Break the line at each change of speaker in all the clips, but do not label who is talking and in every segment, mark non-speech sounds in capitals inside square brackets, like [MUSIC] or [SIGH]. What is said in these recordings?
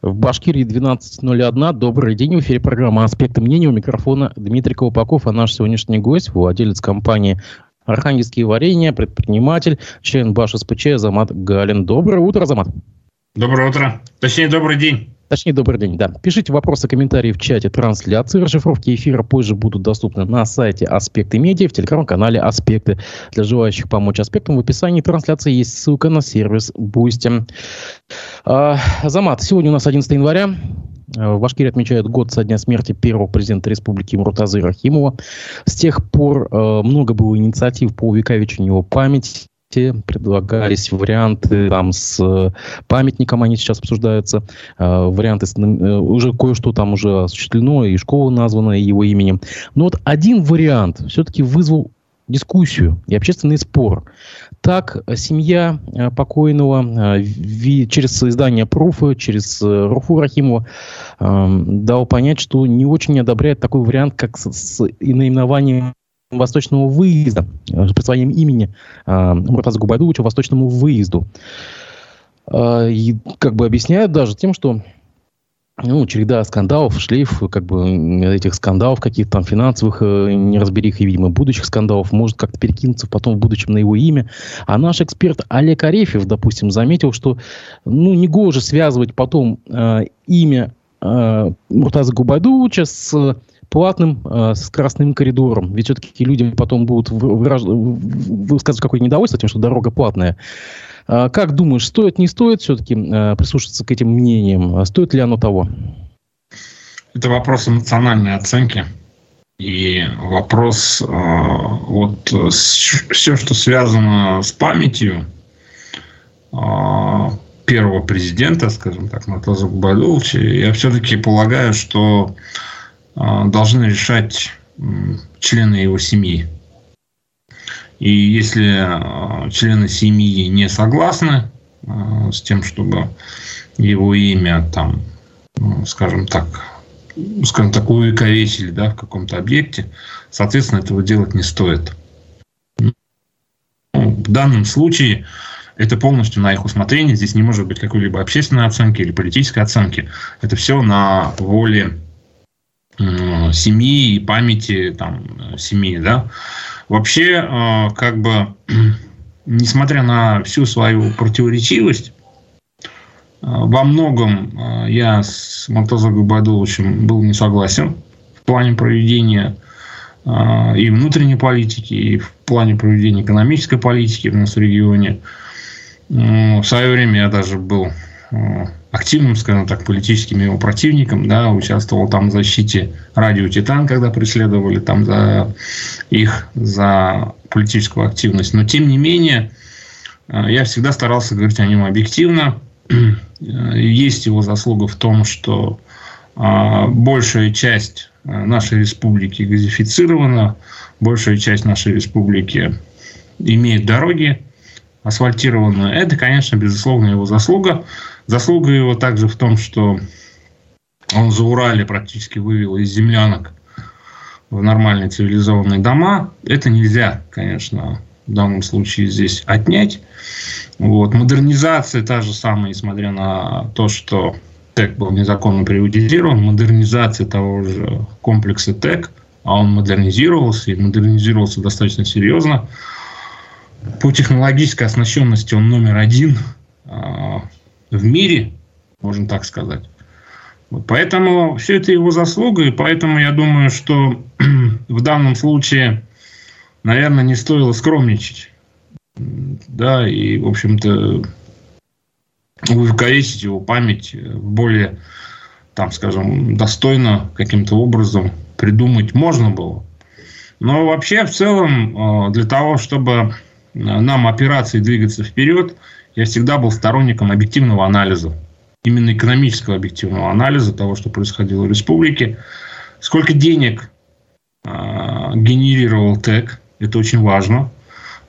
В Башкирии 12.01. Добрый день. В эфире программа «Аспекты мнения». У микрофона Дмитрий Колпаков, а наш сегодняшний гость, владелец компании «Архангельские варенья», предприниматель, член БАШ СПЧ Замат Галин. Доброе утро, Замат.
Доброе утро. Точнее, добрый день.
Точнее, добрый день, да. Пишите вопросы, комментарии в чате трансляции. Расшифровки эфира позже будут доступны на сайте Аспекты Медиа, в телеграм-канале Аспекты. Для желающих помочь Аспектам в описании трансляции есть ссылка на сервис Boosty. А, Замат, сегодня у нас 11 января. А, в Башкирии отмечают год со дня смерти первого президента республики Муртазы Рахимова. С тех пор э, много было инициатив по увековечению его памяти предлагались варианты там с э, памятником, они сейчас обсуждаются, э, варианты, с, э, уже кое-что там уже осуществлено, и школа названа его именем. Но вот один вариант все-таки вызвал дискуссию и общественный спор. Так, семья покойного через издание Пруфа, через Руфу Рахимова дал понять, что не очень одобряет такой вариант, как с наименованием восточного выезда, э, по своему имени э, Муртаза Губайдуловича восточному выезду. Э, и как бы объясняют даже тем, что ну, череда скандалов, шлейф как бы этих скандалов каких-то там финансовых неразберих и, видимо, будущих скандалов может как-то перекинуться потом в будущем на его имя. А наш эксперт Олег Арефьев, допустим, заметил, что ну, не гоже связывать потом э, имя э, Муртаза Губайдуловича с платным э, с красным коридором. Ведь все-таки люди потом будут выраж... высказывать какое-то недовольство тем, что дорога платная. А как думаешь, стоит, не стоит все-таки э, прислушаться к этим мнениям? А стоит ли оно того?
Это вопрос эмоциональной оценки. И вопрос, э, вот все, что связано с памятью э, первого президента, скажем так, Матаза Губайдуловича, я все-таки полагаю, что должны решать члены его семьи. И если а, члены семьи не согласны а, с тем, чтобы его имя там, ну, скажем так, скажем так, увековечили да, в каком-то объекте, соответственно, этого делать не стоит. Ну, в данном случае это полностью на их усмотрение. Здесь не может быть какой-либо общественной оценки или политической оценки. Это все на воле семьи и памяти там, семьи. Да? Вообще, э, как бы, [CLEARS THROAT] несмотря на всю свою противоречивость, э, во многом я с Муртазой Губайдуловичем был не согласен в плане проведения и внутренней политики, и в плане проведения экономической политики в нашем регионе. В свое время я даже был активным, скажем так, политическим его противником, да, участвовал там в защите радио «Титан», когда преследовали там за их, за политическую активность. Но, тем не менее, э, я всегда старался говорить о нем объективно. Есть его заслуга в том, что э, большая часть э, нашей республики газифицирована, большая часть нашей республики имеет дороги асфальтированные. Это, конечно, безусловно, его заслуга. Заслуга его также в том, что он за Урале практически вывел из землянок в нормальные цивилизованные дома. Это нельзя, конечно, в данном случае здесь отнять. Вот. Модернизация та же самая, несмотря на то, что ТЭК был незаконно приватизирован, модернизация того же комплекса ТЭК, а он модернизировался, и модернизировался достаточно серьезно. По технологической оснащенности он номер один а, в мире, можно так сказать. Вот поэтому все это его заслуга, и поэтому я думаю, что [CLEARS THROAT] в данном случае, наверное, не стоило скромничать. Да, и, в общем-то, увековечить его память более, там, скажем, достойно каким-то образом придумать можно было. Но вообще, в целом, э, для того, чтобы нам операции двигаться вперед – я всегда был сторонником объективного анализа, именно экономического объективного анализа того, что происходило в республике. Сколько денег э, генерировал ТЭК, это очень важно.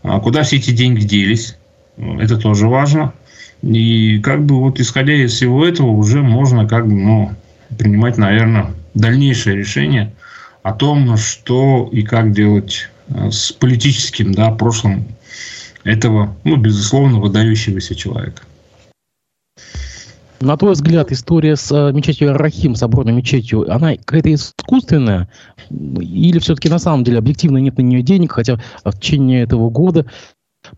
А куда все эти деньги делись, это тоже важно. И как бы вот исходя из всего этого уже можно как бы, ну, принимать, наверное, дальнейшее решение о том, что и как делать а, с политическим да, прошлым этого, ну, безусловно, выдающегося человека.
На твой взгляд, история с э, мечетью Рахим, соборной мечетью, она какая-то искусственная? Или все-таки на самом деле объективно нет на нее денег, хотя в течение этого года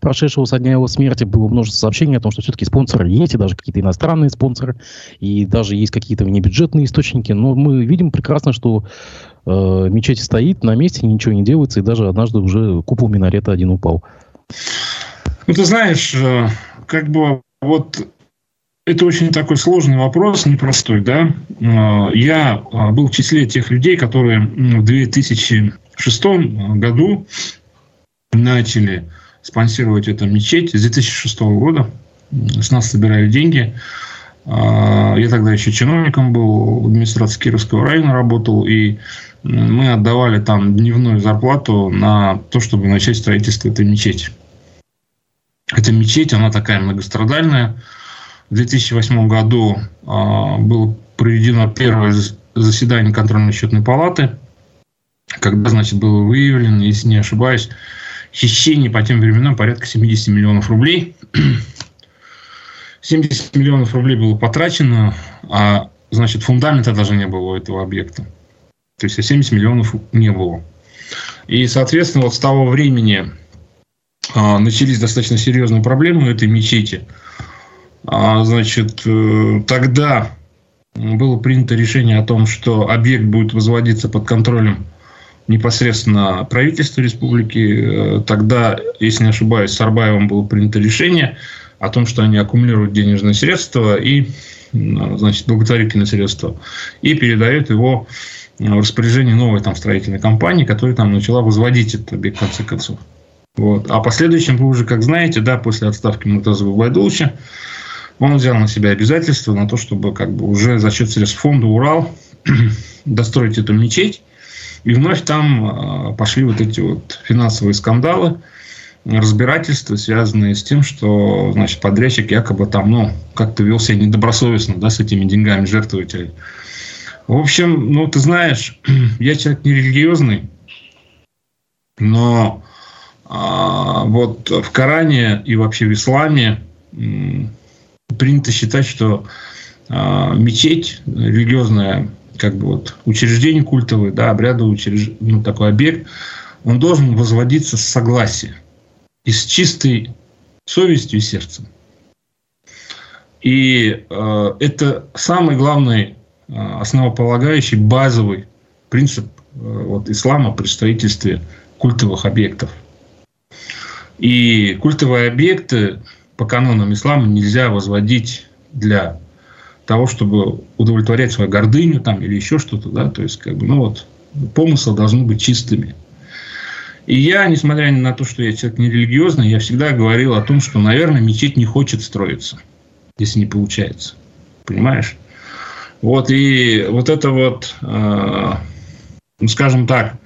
прошедшего со дня его смерти было множество сообщений о том, что все-таки спонсоры есть, и даже какие-то иностранные спонсоры, и даже есть какие-то внебюджетные источники. Но мы видим прекрасно, что э, мечеть стоит на месте, ничего не делается, и даже однажды уже купол минарета один упал.
Ну, ты знаешь, э, как бы вот это очень такой сложный вопрос, непростой, да. Э, я э, был в числе тех людей, которые в 2006 году начали спонсировать эту мечеть с 2006 года. С нас собирали деньги. Я тогда еще чиновником был, в администрации Кировского района работал, и мы отдавали там дневную зарплату на то, чтобы начать строительство этой мечети. Эта мечеть, она такая многострадальная. В 2008 году э, было проведено первое заседание контрольно-счетной палаты, когда, значит, было выявлено, если не ошибаюсь, хищение по тем временам порядка 70 миллионов рублей. [CLEARS THROAT] 70 миллионов рублей было потрачено, а, значит, фундамента даже не было у этого объекта. То есть 70 миллионов не было. И, соответственно, вот с того времени а, начались достаточно серьезные проблемы у этой мечети. А, значит, э, тогда было принято решение о том, что объект будет возводиться под контролем непосредственно правительства республики. Э, тогда, если не ошибаюсь, с Арбаевым было принято решение о том, что они аккумулируют денежные средства и значит, благотворительные средства и передают его в распоряжение новой там строительной компании, которая там начала возводить этот объект в конце концов. Вот. А последующем, вы уже как знаете, да, после отставки Муртаза Байдуловича, он взял на себя обязательства на то, чтобы как бы уже за счет средств фонда «Урал» [CLEARS THROAT] достроить эту мечеть. И вновь там а, пошли вот эти вот финансовые скандалы, разбирательства, связанные с тем, что значит, подрядчик якобы там ну, как-то вел себя недобросовестно да, с этими деньгами жертвователей. В общем, ну, ты знаешь, [CLEARS THROAT] я человек нерелигиозный, но вот в Коране и вообще в исламе принято считать, что а, мечеть, религиозное как бы вот учреждение культовое, да, обрядовый учреж... ну, такой объект, он должен возводиться с согласия и с чистой совестью и сердцем. И э, это самый главный, э, основополагающий, базовый принцип э, вот, ислама при строительстве культовых объектов. И культовые объекты по канонам ислама нельзя возводить для того, чтобы удовлетворять свою гордыню там, или еще что-то. Да? То есть, как бы, ну вот, помыслы должны быть чистыми. И я, несмотря на то, что я человек нерелигиозный, я всегда говорил о том, что, наверное, мечеть не хочет строиться, если не получается. Понимаешь? Вот, и вот это вот, э, ну, скажем так,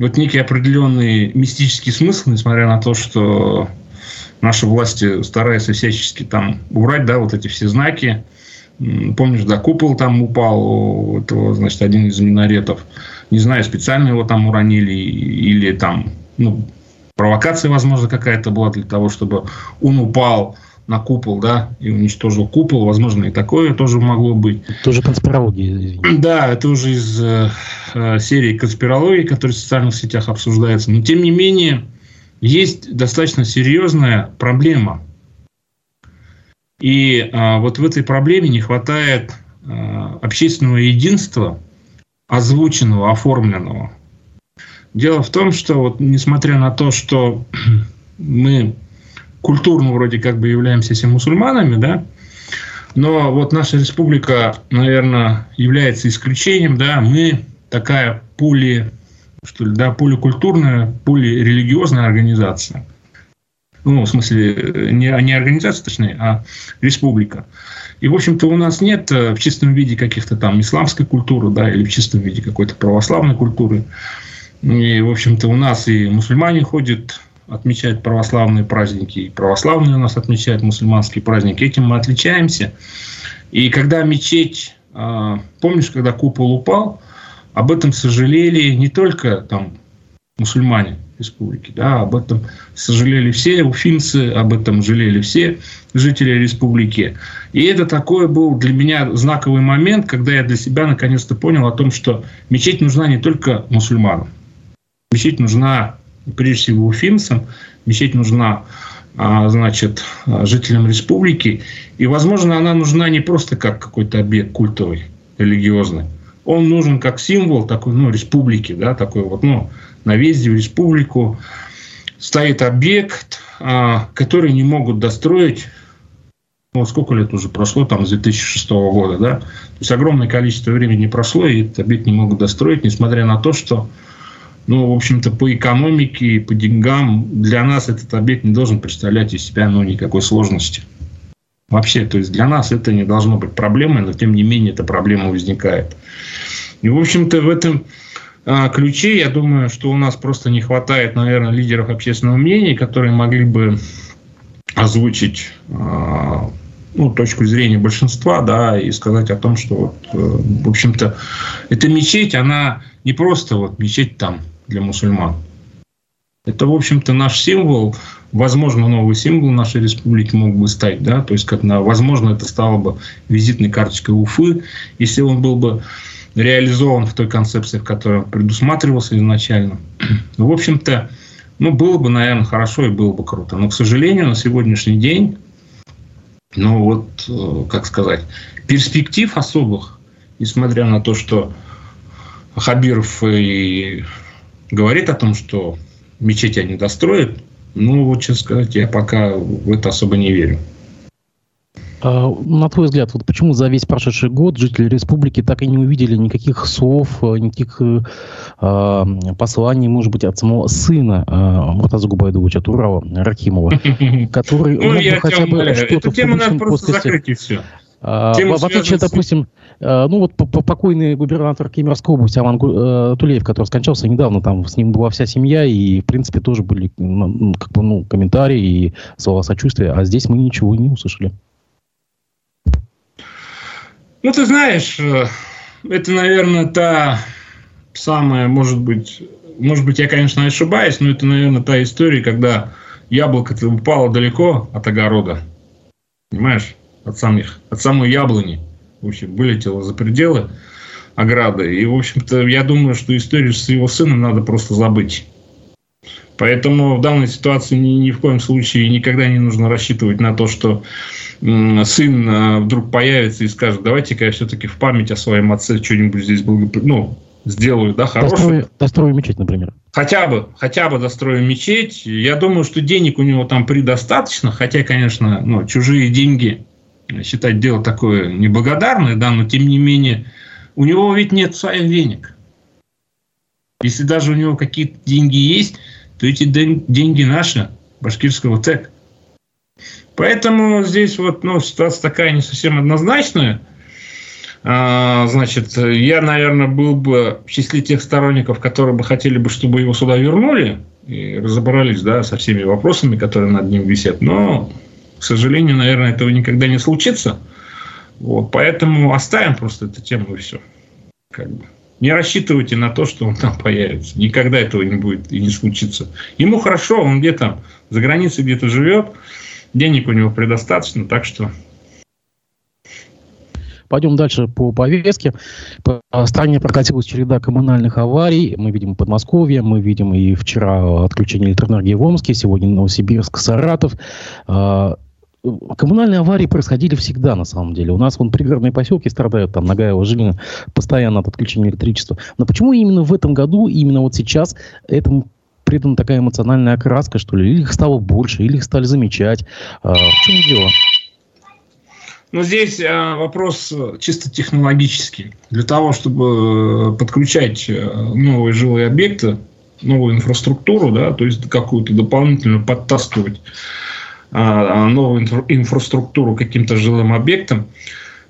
вот некий определенный мистический смысл, несмотря на то, что наши власти стараются всячески там убрать, да, вот эти все знаки. Помнишь, да, купол там упал, этого, значит, один из минаретов. Не знаю, специально его там уронили или там, ну, провокация, возможно, какая-то была для того, чтобы он упал на купол, да, и уничтожил купол. Возможно, и такое тоже могло быть.
Тоже конспирология.
Извините. Да, это уже из э, э, серии конспирологии, которая в социальных сетях обсуждается. Но, тем не менее, есть достаточно серьезная проблема. И э, вот в этой проблеме не хватает э, общественного единства, озвученного, оформленного. Дело в том, что вот несмотря на то, что [CLEARS THROAT] мы культурно вроде как бы являемся все мусульманами, да, но вот наша республика, наверное, является исключением, да, мы такая пули, что ли, да, поликультурная, полирелигиозная организация. Ну, в смысле, не, не организация, точнее, а республика. И, в общем-то, у нас нет э, в чистом виде каких-то там исламской культуры, да, или в чистом виде какой-то православной культуры. И, в общем-то, у нас и мусульмане ходят отмечают православные праздники, и православные у нас отмечают мусульманские праздники. Этим мы отличаемся. И когда мечеть, а, помнишь, когда купол упал, об этом сожалели не только там мусульмане республики. Да, об этом сожалели все уфимцы, об этом жалели все жители республики. И это такой был для меня знаковый момент, когда я для себя наконец-то понял о том, что мечеть нужна не только мусульманам. Мечеть нужна прежде всего уфимцам, мечеть нужна а, значит, жителям республики. И, возможно, она нужна не просто как какой-то объект культовый, религиозный. Он нужен как символ такой, ну, республики, да, такой вот, ну, на въезде в республику стоит объект, а, который не могут достроить ну, сколько лет уже прошло, там, с 2006 года, да? То есть огромное количество времени прошло, и этот объект не могут достроить, несмотря на то, что, ну, в общем-то, по экономике и по деньгам для нас этот объект не должен представлять из себя, ну, никакой сложности. Вообще, то есть для нас это не должно быть проблемой, но тем не менее эта проблема возникает. И, в общем-то, в этом а, ключе, я думаю, что у нас просто не хватает, наверное, лидеров общественного мнения, которые могли бы озвучить а, ну, точку зрения большинства, да, и сказать о том, что, вот, э, в общем-то, эта мечеть, она не просто вот мечеть там для мусульман. Это, в общем-то, наш символ, возможно, новый символ нашей республики мог бы стать, да, то есть, как на, возможно, это стало бы визитной карточкой Уфы, если он был бы реализован в той концепции, в которой он предусматривался изначально. [CLEARS THROAT] Ну, в общем-то, ну, было бы, наверное, хорошо и было бы круто. Но, к сожалению, на сегодняшний день, ну, вот, э, как сказать, перспектив особых, несмотря на то, что Хабиров и говорит о том, что мечети они достроят, ну, вот, честно сказать, я пока в это особо не верю.
А, на твой взгляд, вот почему за весь прошедший год жители республики так и не увидели никаких слов, э, никаких э, посланий, может быть, от самого сына э, Муртаза Губайдовича Турава Рахимова, [LAUGHS] который ну, бы хотя бы что-то в публичном подкасте... А, в отличие, допустим, э, ну вот покойный губернатор Кемеровской области Аман э, Тулеев, который скончался недавно, там с ним была вся семья, и, в принципе, тоже были ну, как бы, ну, комментарии и слова сочувствия, а здесь мы ничего не услышали.
Ну, ты знаешь, э, это, наверное, та самая, может быть, может быть, я, конечно, ошибаюсь, но это, наверное, та история, когда яблоко упало далеко от огорода. Понимаешь? От, самих, от самой яблони. В общем, вылетело за пределы ограды. И, в общем-то, я думаю, что историю с его сыном надо просто забыть. Поэтому в данной ситуации ни, ни в коем случае никогда не нужно рассчитывать на то, что сын э, вдруг появится и скажет, давайте-ка я все-таки в память о своем отце что-нибудь здесь благоп... ну, сделаю, да, хорошее. Дострою,
дострою мечеть, например.
Хотя бы, хотя бы дострою мечеть. Я думаю, что денег у него там предостаточно, хотя, конечно, ну, чужие деньги считать дело такое неблагодарное, да, но тем не менее, у него ведь нет своих денег. Если даже у него какие-то деньги есть, то эти деньги наши, башкирского ТЭК. Поэтому здесь вот ну, ситуация такая не совсем однозначная. А, значит, я, наверное, был бы в числе тех сторонников, которые бы хотели бы, чтобы его сюда вернули и разобрались да, со всеми вопросами, которые над ним висят. Но, к сожалению, наверное, этого никогда не случится. Вот, поэтому оставим просто эту тему и все. Как бы. Не рассчитывайте на то, что он там появится. Никогда этого не будет и не случится. Ему хорошо, он где-то за границей где-то живет, денег у него предостаточно, так что
Пойдем дальше по повестке. По стране прокатилась череда коммунальных аварий. Мы видим Подмосковье, мы видим и вчера отключение электроэнергии в Омске, сегодня Новосибирск, Саратов. А, коммунальные аварии происходили всегда, на самом деле. У нас вон пригородные поселки страдают, там Нагаева, Жилина, постоянно от отключения электричества. Но почему именно в этом году, именно вот сейчас этому придана такая эмоциональная окраска, что ли? Или их стало больше, или их стали замечать? А, в чем дело?
Ну, здесь а, вопрос чисто технологический. Для того, чтобы подключать э, новые жилые объекты, новую инфраструктуру, да, то есть какую-то дополнительную подтаскивать а, новую инфраструктуру каким-то жилым объектам,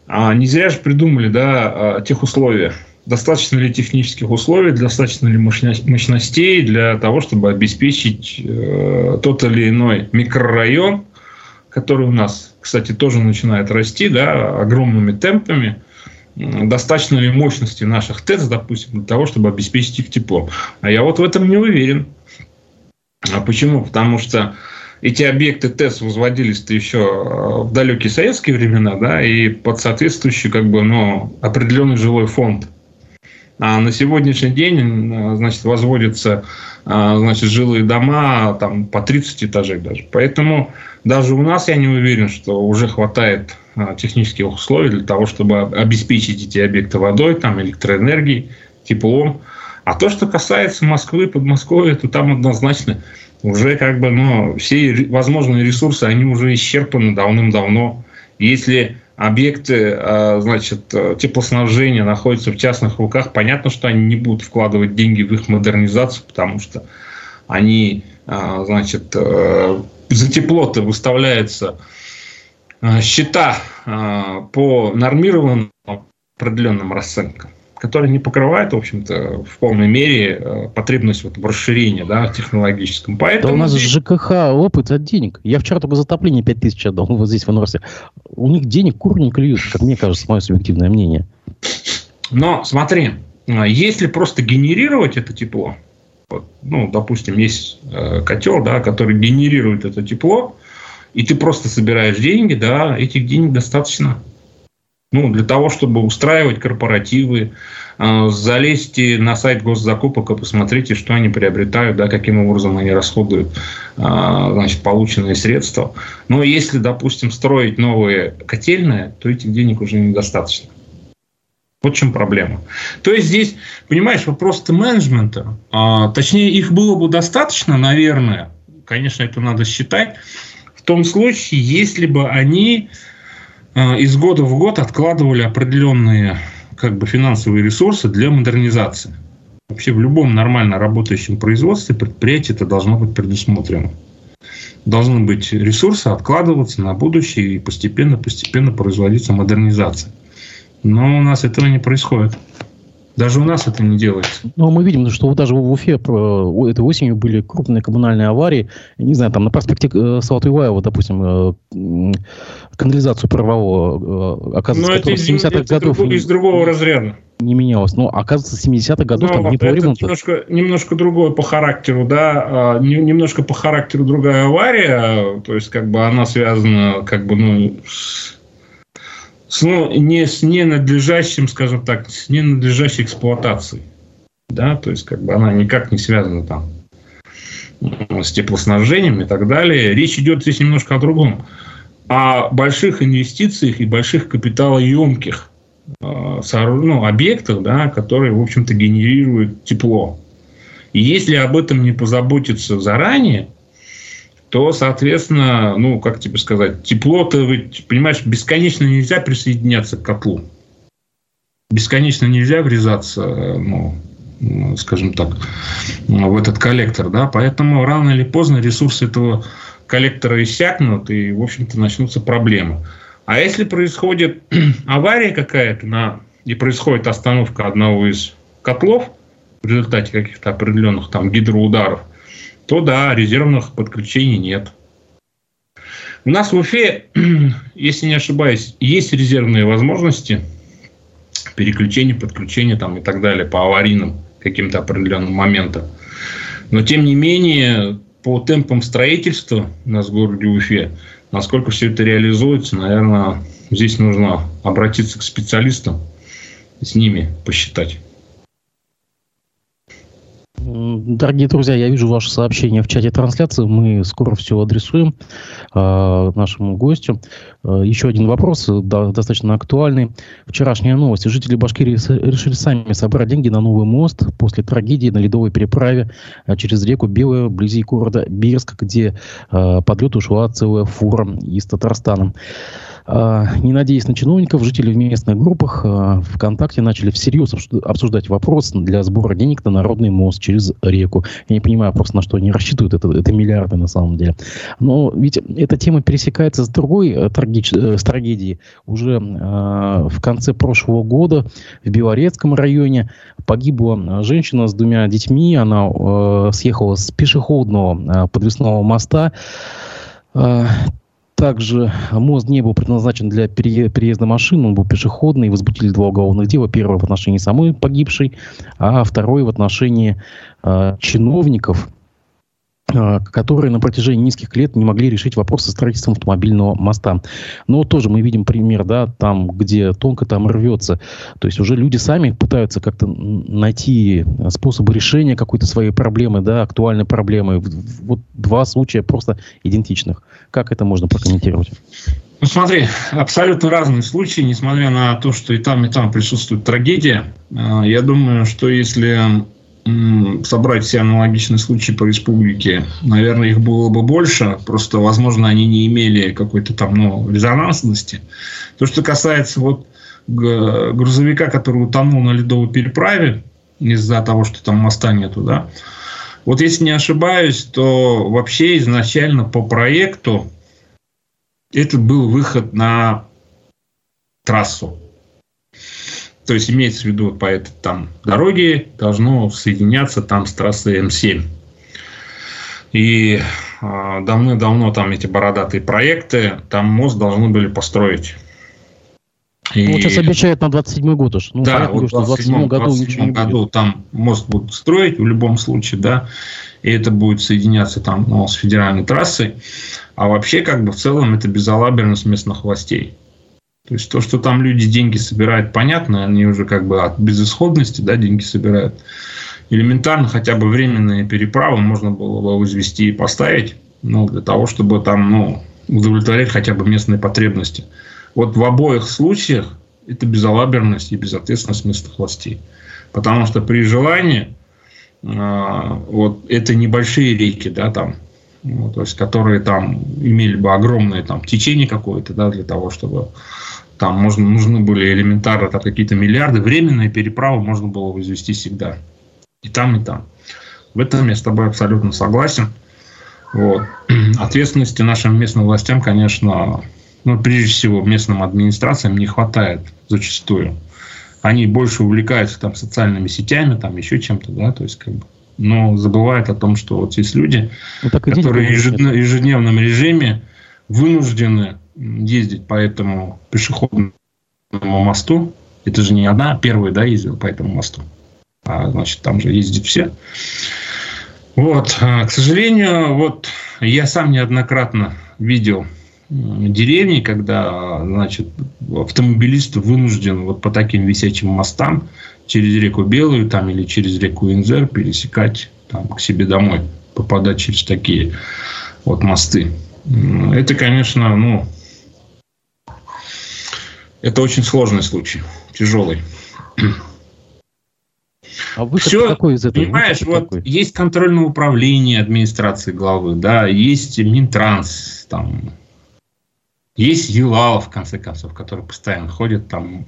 а не зря же придумали да, а, тех условия. Достаточно ли технических условий, достаточно ли мощностей для того, чтобы обеспечить э, тот или иной микрорайон, который у нас, кстати, тоже начинает расти да, огромными темпами. достаточно ли мощности наших ТЭЦ, допустим, для того, чтобы обеспечить их теплом. А я вот в этом не уверен. А почему? Потому что эти объекты ТЭС возводились-то еще э, в далекие советские времена, да, и под соответствующий, как бы, ну, определенный жилой фонд. А на сегодняшний день, э, значит, возводятся, э, значит, жилые дома там по 30 этажей даже. Поэтому даже у нас я не уверен, что уже хватает технических условий для того, чтобы обеспечить эти объекты водой, там, электроэнергией, теплом. А то, что касается Москвы, Подмосковья, то там однозначно уже как бы, ну, все возможные ресурсы, они уже исчерпаны давным-давно. Если объекты, а, значит, теплоснабжения находятся в частных руках, понятно, что они не будут вкладывать деньги в их модернизацию, потому что они, а, значит, э, за тепло-то выставляются счета по нормированным определенным расценкам который не покрывает, в общем-то, в полной мере э, потребность вот в расширении да, технологическом.
Поэтому да у нас здесь... ЖКХ опыт от денег. Я вчера только за отопление 5 тысяч отдал [LAUGHS] вот здесь в Инорсе. У них денег кур не клюют, как мне кажется, мое субъективное мнение.
Но смотри, э, если просто генерировать это тепло, ну, допустим, есть э, котел, да, который генерирует это тепло, и ты просто собираешь деньги, да, этих денег достаточно ну, для того, чтобы устраивать корпоративы, э, залезьте на сайт госзакупок и посмотрите, что они приобретают, да, каким образом они расходуют э, значит, полученные средства. Но если, допустим, строить новые котельные, то этих денег уже недостаточно. Вот в чем проблема. То есть здесь, понимаешь, вопрос-то менеджмента. А, точнее, их было бы достаточно, наверное, конечно, это надо считать, в том случае, если бы они из года в год откладывали определенные как бы, финансовые ресурсы для модернизации. Вообще в любом нормально работающем производстве предприятие это должно быть предусмотрено. Должны быть ресурсы откладываться на будущее и постепенно-постепенно производиться модернизация. Но у нас этого не происходит. Даже у нас это не делается.
Но мы видим, что даже в Уфе этой осенью были крупные коммунальные аварии. Не знаю, там на проспекте э, Салатуеваева, допустим, э, канализацию правового,
э, оказывается, Но это 70-х годов... Друг, из другого разряда.
Не менялось. Но, оказывается, 70-х годов Но там не
это немножко, немножко другое по характеру, да, а, немножко по характеру другая авария, то есть, как бы, она связана, как бы, ну, с с, не с ненадлежащим, скажем так, с ненадлежащей эксплуатацией. Да, то есть, как бы она никак не связана там с теплоснабжением и так далее. Речь идет здесь немножко о другом. О больших инвестициях и больших капиталоемких э, ну, объектах, да, которые, в общем-то, генерируют тепло. И если об этом не позаботиться заранее, то, соответственно, ну, как тебе сказать, тепло-то, понимаешь, бесконечно нельзя присоединяться к котлу. Бесконечно нельзя врезаться, ну, скажем так, в этот коллектор, да, поэтому рано или поздно ресурсы этого коллектора иссякнут, и, в общем-то, начнутся проблемы. А если происходит [CLEARS THROAT] авария какая-то на, и происходит остановка одного из котлов в результате каких-то определенных там гидроударов, то да, резервных подключений нет. У нас в Уфе, [CLEARS THROAT] если не ошибаюсь, есть резервные возможности переключения, подключения там и так далее по аварийным каким-то определенным моментам. Но тем не менее, по темпам строительства у нас в городе Уфе, насколько все это реализуется, наверное, здесь нужно обратиться к специалистам, с ними посчитать.
Дорогие друзья, я вижу ваше сообщение в чате трансляции. Мы скоро все адресуем э, нашему гостю. Э, еще один вопрос, да, достаточно актуальный. Вчерашняя новость. Жители Башкирии решили сами собрать деньги на новый мост после трагедии на ледовой переправе э, через реку Белая, вблизи города Бирск, где э, под лед ушла целая фура из Татарстана. А, не надеясь на чиновников, жители в местных группах а, ВКонтакте начали всерьез обсуждать вопрос для сбора денег на народный мост через реку. Я не понимаю просто, на что они рассчитывают. Это, это миллиарды на самом деле. Но ведь эта тема пересекается с другой э, трагич... Э, с трагедией. Уже э, в конце прошлого года в Белорецком районе погибла женщина с двумя детьми. Она э, съехала с пешеходного э, подвесного моста. Также мост не был предназначен для переезда машин, он был пешеходный, возбудили два уголовных дела. Первое в отношении самой погибшей, а второе в отношении э, чиновников, которые на протяжении нескольких лет не могли решить вопрос со строительством автомобильного моста. Но тоже мы видим пример, да, там, где тонко, там рвется. То есть уже люди сами пытаются как-то найти способы решения какой-то своей проблемы, да, актуальной проблемы. Вот два случая просто идентичных. Как это можно прокомментировать?
Ну, смотри, абсолютно разные случаи, несмотря на то, что и там, и там присутствует трагедия. А, я думаю, что если собрать все аналогичные случаи по республике, наверное, их было бы больше, просто, возможно, они не имели какой-то там ну, резонансности. То, что касается вот грузовика, который утонул на ледовой переправе из-за того, что там моста нету, да, вот если не ошибаюсь, то вообще изначально по проекту это был выход на трассу. То есть имеется в виду по этой там дороге должно соединяться там с трассой М7. И э, давно-давно там эти бородатые проекты, там мост должны были построить.
И... Ну, сейчас обещают на 27 год уж. Ну,
да, вот в 27 году, 27 году там мост будут строить в любом случае, да, и это будет соединяться там ну, с федеральной трассой. А вообще, как бы в целом, это безалаберность местных властей. То есть то, что там люди деньги собирают, понятно, они уже как бы от безысходности да, деньги собирают. Элементарно хотя бы временные переправы можно было бы возвести и поставить, ну, для того, чтобы там ну, удовлетворять хотя бы местные потребности. Вот в обоих случаях это безалаберность и безответственность местных властей. Потому что при желании э, вот это небольшие реки, да, там, ну, то есть, которые там имели бы огромное там течение какое-то, да, для того, чтобы там можно, нужны были элементарно там, какие-то миллиарды. Временные переправы можно было возвести всегда. И там, и там. В этом я с тобой абсолютно согласен. Вот. [CLEARS THROAT] Ответственности нашим местным властям, конечно, ну, прежде всего, местным администрациям не хватает зачастую. Они больше увлекаются там социальными сетями, там еще чем-то, да, то есть как бы, но забывают о том, что вот есть люди, ну, которые в ежедневном режиме вынуждены ездить по этому пешеходному мосту. Это же не одна первая, да, ездила по этому мосту. А, значит, там же ездят все. Вот, а, к сожалению, вот я сам неоднократно видел деревни, когда, значит, автомобилист вынужден вот по таким висячим мостам через реку Белую там или через реку Инзер пересекать там, к себе домой, попадать через такие вот мосты. Это, конечно, ну, это очень сложный случай, тяжелый. А выход Все, какой из этого? Понимаешь, вот какой? есть контрольное управление администрации главы, да, есть Минтранс, там, есть ЕЛАЛ, в конце концов, который постоянно ходит там,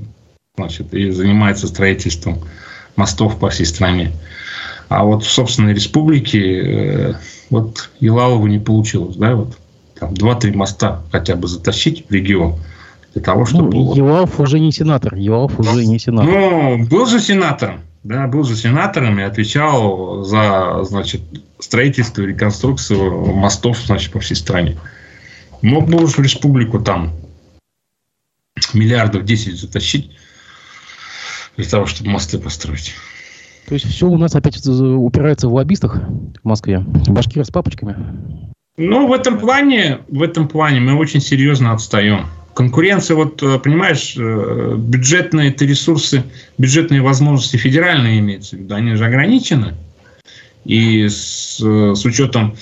значит, и занимается строительством мостов по всей стране. А вот в собственной республике э, вот Елалову не получилось, да, вот там два-три моста хотя бы затащить в регион – для того, чтобы...
Ну, Елав уже не сенатор. Елав уже не сенатор.
Ну, был же сенатором. Да, был же сенатором и отвечал за, значит, строительство и реконструкцию мостов, значит, по всей стране. Мог бы уж в республику там миллиардов 10 затащить для того, чтобы мосты построить.
То есть все у нас опять упирается в лоббистах в Москве. Башкиры с папочками.
Ну, в этом плане, в этом плане мы очень серьезно отстаем. Конкуренция, вот э, понимаешь, э, бюджетные это ресурсы, бюджетные возможности федеральные имеются в виду, они же ограничены. И с, э, с учетом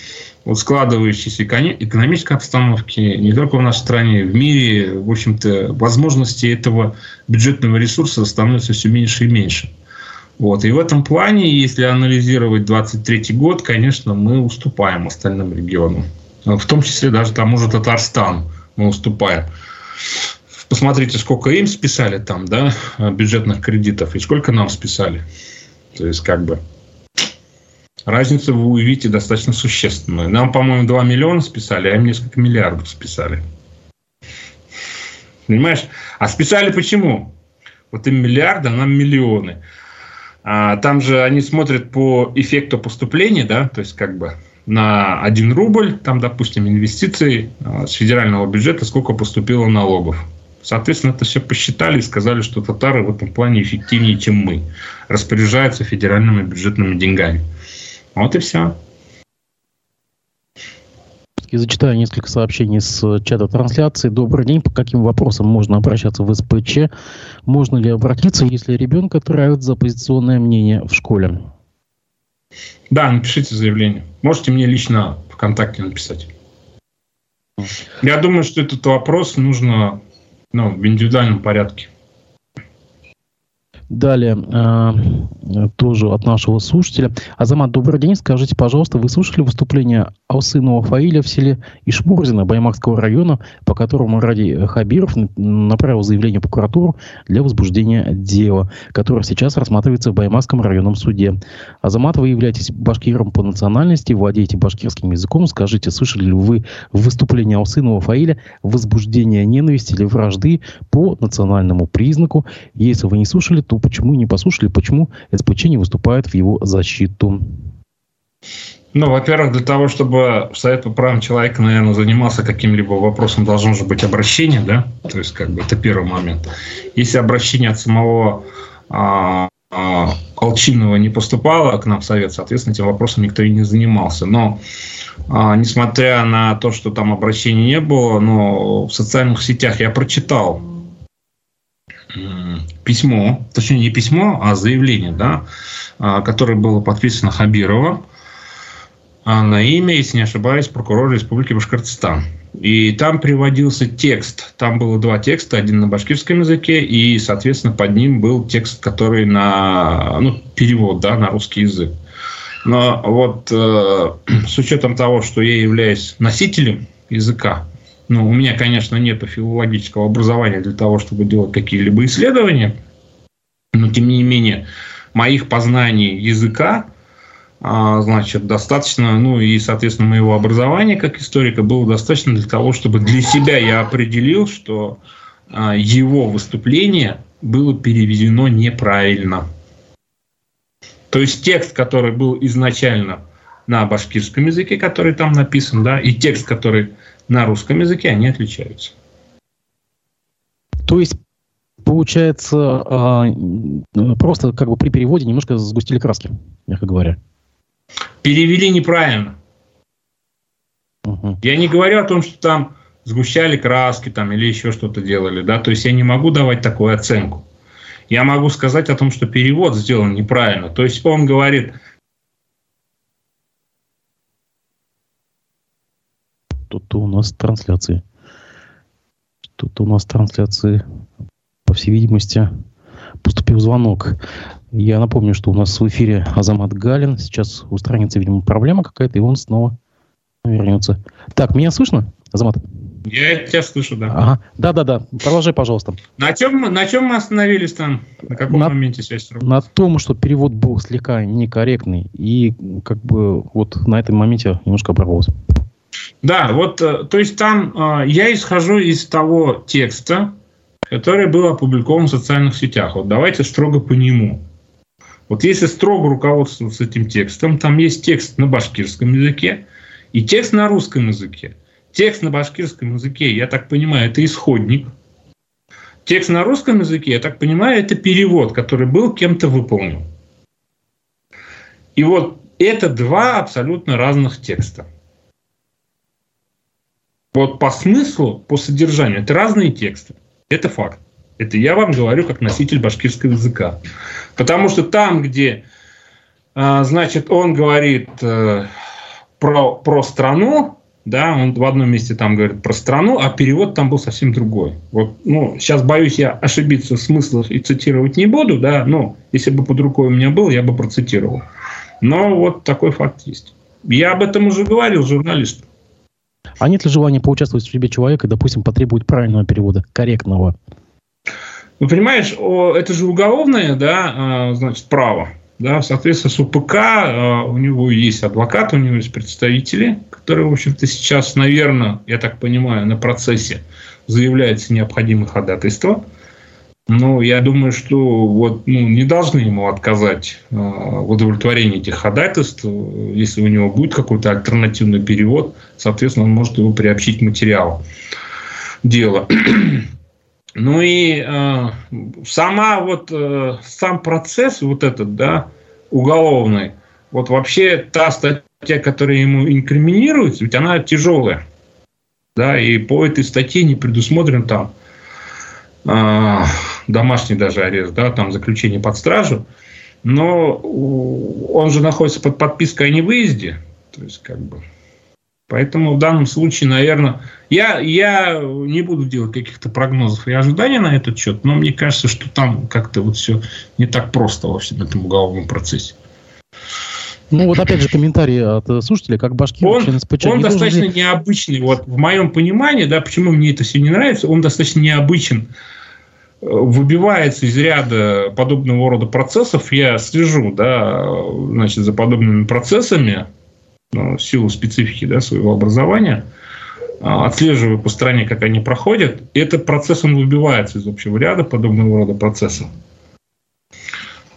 вот складывающейся экономической обстановки не только в нашей стране, в мире, в общем-то, возможности этого бюджетного ресурса становятся все меньше и меньше. Вот. И в этом плане, если анализировать 23 год, конечно, мы уступаем остальным регионам. В том числе даже тому же Татарстану мы уступаем. Посмотрите, сколько им списали там, да, бюджетных кредитов, и сколько нам списали. То есть, как бы, разницу вы увидите достаточно существенную. Нам, по-моему, 2 миллиона списали, а им несколько миллиардов списали. Понимаешь? А списали почему? Вот им миллиарды, а нам миллионы. А там же они смотрят по эффекту поступления, да, то есть как бы на 1 рубль, там, допустим, инвестиций а, с федерального бюджета, сколько поступило налогов. Соответственно, это все посчитали и сказали, что татары в этом плане эффективнее, чем мы. Распоряжаются федеральными бюджетными деньгами. Вот и все.
И зачитаю несколько сообщений с чата трансляции. Добрый день. По каким вопросам можно обращаться в СПЧ? Можно ли обратиться, если ребенка травят за оппозиционное мнение в школе?
Да, напишите заявление. Можете мне лично ВКонтакте написать. Я думаю, что этот вопрос нужно ну, в индивидуальном порядке.
Далее, э, тоже от нашего слушателя. Азамат, добрый день. Скажите, пожалуйста, вы слушали выступление Алсынова Фаиля в селе Ишмурзино Баймакского района, по которому Ради Хабиров направил заявление в прокуратуру для возбуждения дела, которое сейчас рассматривается в Баймакском районном суде. Азамат, вы являетесь башкиром по национальности, владеете башкирским языком. Скажите, слышали ли вы выступление Алсынова Фаиля возбуждение ненависти или вражды по национальному признаку? Если вы не слушали, то почему не послушали, почему СПЧ не выступает в его защиту?
Ну, во-первых, для того, чтобы Совет по правам человека, наверное, занимался каким-либо вопросом, должно же быть обращение, да? То есть, как бы, это первый момент. Если обращение от самого а, а, Колчинова не поступало к нам в Совет, соответственно, этим вопросом никто и не занимался. Но, а, несмотря на то, что там обращений не было, но в социальных сетях я прочитал письмо, точнее не письмо, а заявление, да, а, которое было подписано Хабирова а, на имя, если не ошибаюсь, прокурора Республики Башкортостан. И там приводился текст. Там было два текста, один на башкирском языке, и, соответственно, под ним был текст, который на ну, перевод да, на русский язык. Но вот э, [CLEARS THROAT] с учетом того, что я являюсь носителем языка, ну, у меня, конечно, нет филологического образования для того, чтобы делать какие-либо исследования, но, тем не менее, моих познаний языка, а, значит, достаточно, ну и, соответственно, моего образования как историка было достаточно для того, чтобы для себя я определил, что а, его выступление было переведено неправильно. То есть текст, который был изначально на башкирском языке, который там написан, да, и текст, который на русском языке, они отличаются.
То есть, получается, а, просто как бы при переводе немножко сгустили краски, мягко говоря.
Перевели неправильно. Угу. Я не говорю о том, что там сгущали краски там, или еще что-то делали. Да? То есть я не могу давать такую оценку. Я могу сказать о том, что перевод сделан неправильно. То есть он говорит,
Что-то у нас трансляции. Что-то у нас трансляции, по всей видимости, поступил звонок. Я напомню, что у нас в эфире Азамат Галин. Сейчас устранится, видимо, проблема какая-то, и он снова вернется. Так, меня слышно, Азамат?
Я тебя слышу, да.
Ага. Да, да, да. Продолжай, пожалуйста.
На чем, на чем мы остановились там? На каком на, моменте связь
На том, что перевод был слегка некорректный. И как бы вот на этом моменте немножко оборвался.
Да, вот, э, то есть там э, я исхожу из того текста, который был опубликован в социальных сетях. Вот давайте строго по нему. Вот если строго руководствоваться этим текстом, там есть текст на башкирском языке и текст на русском языке. Текст на башкирском языке, я так понимаю, это исходник. Текст на русском языке, я так понимаю, это перевод, который был кем-то выполнен. И вот это два абсолютно разных текста. Вот по смыслу, по содержанию, это разные тексты. Это факт. Это я вам говорю как носитель башкирского языка. Потому что там, где, а, значит, он говорит э, про, про страну, да, он в одном месте там говорит про страну, а перевод там был совсем другой. Вот, ну, сейчас боюсь я ошибиться в смыслах и цитировать не буду, да, но если бы под рукой у меня был, я бы процитировал. Но вот такой факт есть. Я об этом уже говорил журналистам.
А нет ли желания поучаствовать в судьбе человека допустим, потребовать правильного перевода, корректного?
Ну, понимаешь, это же уголовное, да, а, значит, право. Да, соответственно, с УПК а, у него есть адвокат, у него есть представители, которые, в общем-то, сейчас, наверное, я так понимаю, на процессе заявляется необходимое ходатайство. Ну, я думаю, что вот, ну, не должны ему отказать э, удовлетворении этих ходатайств. Если у него будет какой-то альтернативный перевод, соответственно, он может его приобщить к материалу дела. [CLEARS THROAT] Ну и э, сама вот э, сам процесс вот этот, да, уголовный, вот вообще та статья, которая ему инкриминируется, ведь она тяжелая, да, и по этой статье не предусмотрен там э, домашний даже арест, да, там заключение под стражу, но он же находится под подпиской о невыезде, то есть как бы Поэтому в данном случае, наверное, я, я не буду делать каких-то прогнозов и ожиданий на этот счет, но мне кажется, что там как-то вот все не так просто во всем этом уголовном процессе.
Ну вот [LAUGHS] опять же комментарий от слушателя, как башки
он, он достаточно должен... необычный. Вот в моем понимании, да, почему мне это все не нравится, он достаточно необычен. Выбивается из ряда подобного рода процессов. Я слежу, да, значит, за подобными процессами ну, в силу специфики да, своего образования, а, отслеживаю по стране, как они проходят, этот процесс, он выбивается из общего ряда подобного рода процессов.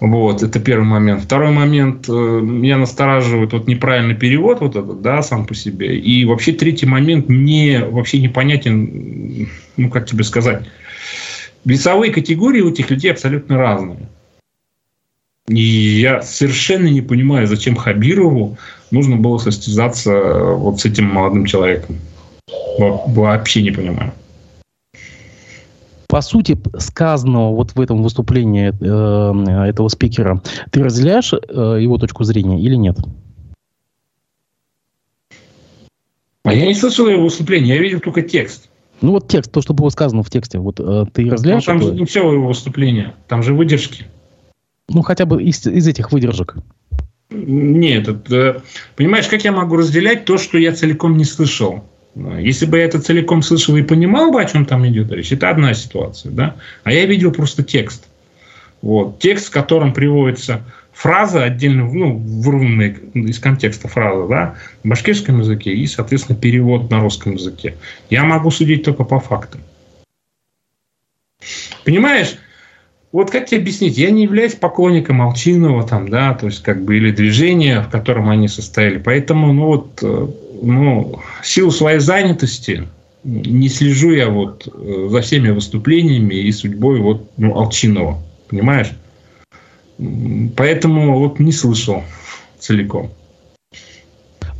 Вот, это первый момент. Второй момент, э, меня настораживает вот неправильный перевод вот этот, да, сам по себе. И вообще третий момент мне вообще непонятен, ну, как тебе сказать, весовые категории у этих людей абсолютно разные. И я совершенно не понимаю, зачем Хабирову нужно было состязаться э, вот с этим молодым человеком. Вообще не понимаю.
По сути, сказанного вот в этом выступлении э, этого спикера, ты разделяешь э, его точку зрения или нет?
А я не слышал его выступление, я видел только текст.
Ну вот текст, то, что было сказано в тексте, вот э, ты разделяешь? Ну,
там же не все его выступление, там же выдержки.
Ну, хотя бы из, из этих выдержек.
Нет, это, понимаешь, как я могу разделять то, что я целиком не слышал? Если бы я это целиком слышал и понимал бы, о чем там идет речь, это одна ситуация, да? А я видел просто текст. Вот. Текст, в котором приводится фраза отдельно, ну, вырванная из контекста фраза, да, в башкирском языке и, соответственно, перевод на русском языке. Я могу судить только по фактам. Понимаешь, вот как тебе объяснить? Я не являюсь поклонником Алчинова, там, да, то есть, как бы, или движения, в котором они состояли. Поэтому, ну, вот, э, ну, силу своей занятости не слежу я вот э, за всеми выступлениями и судьбой вот, ну, Алчинова. Понимаешь? Поэтому вот не слышал целиком.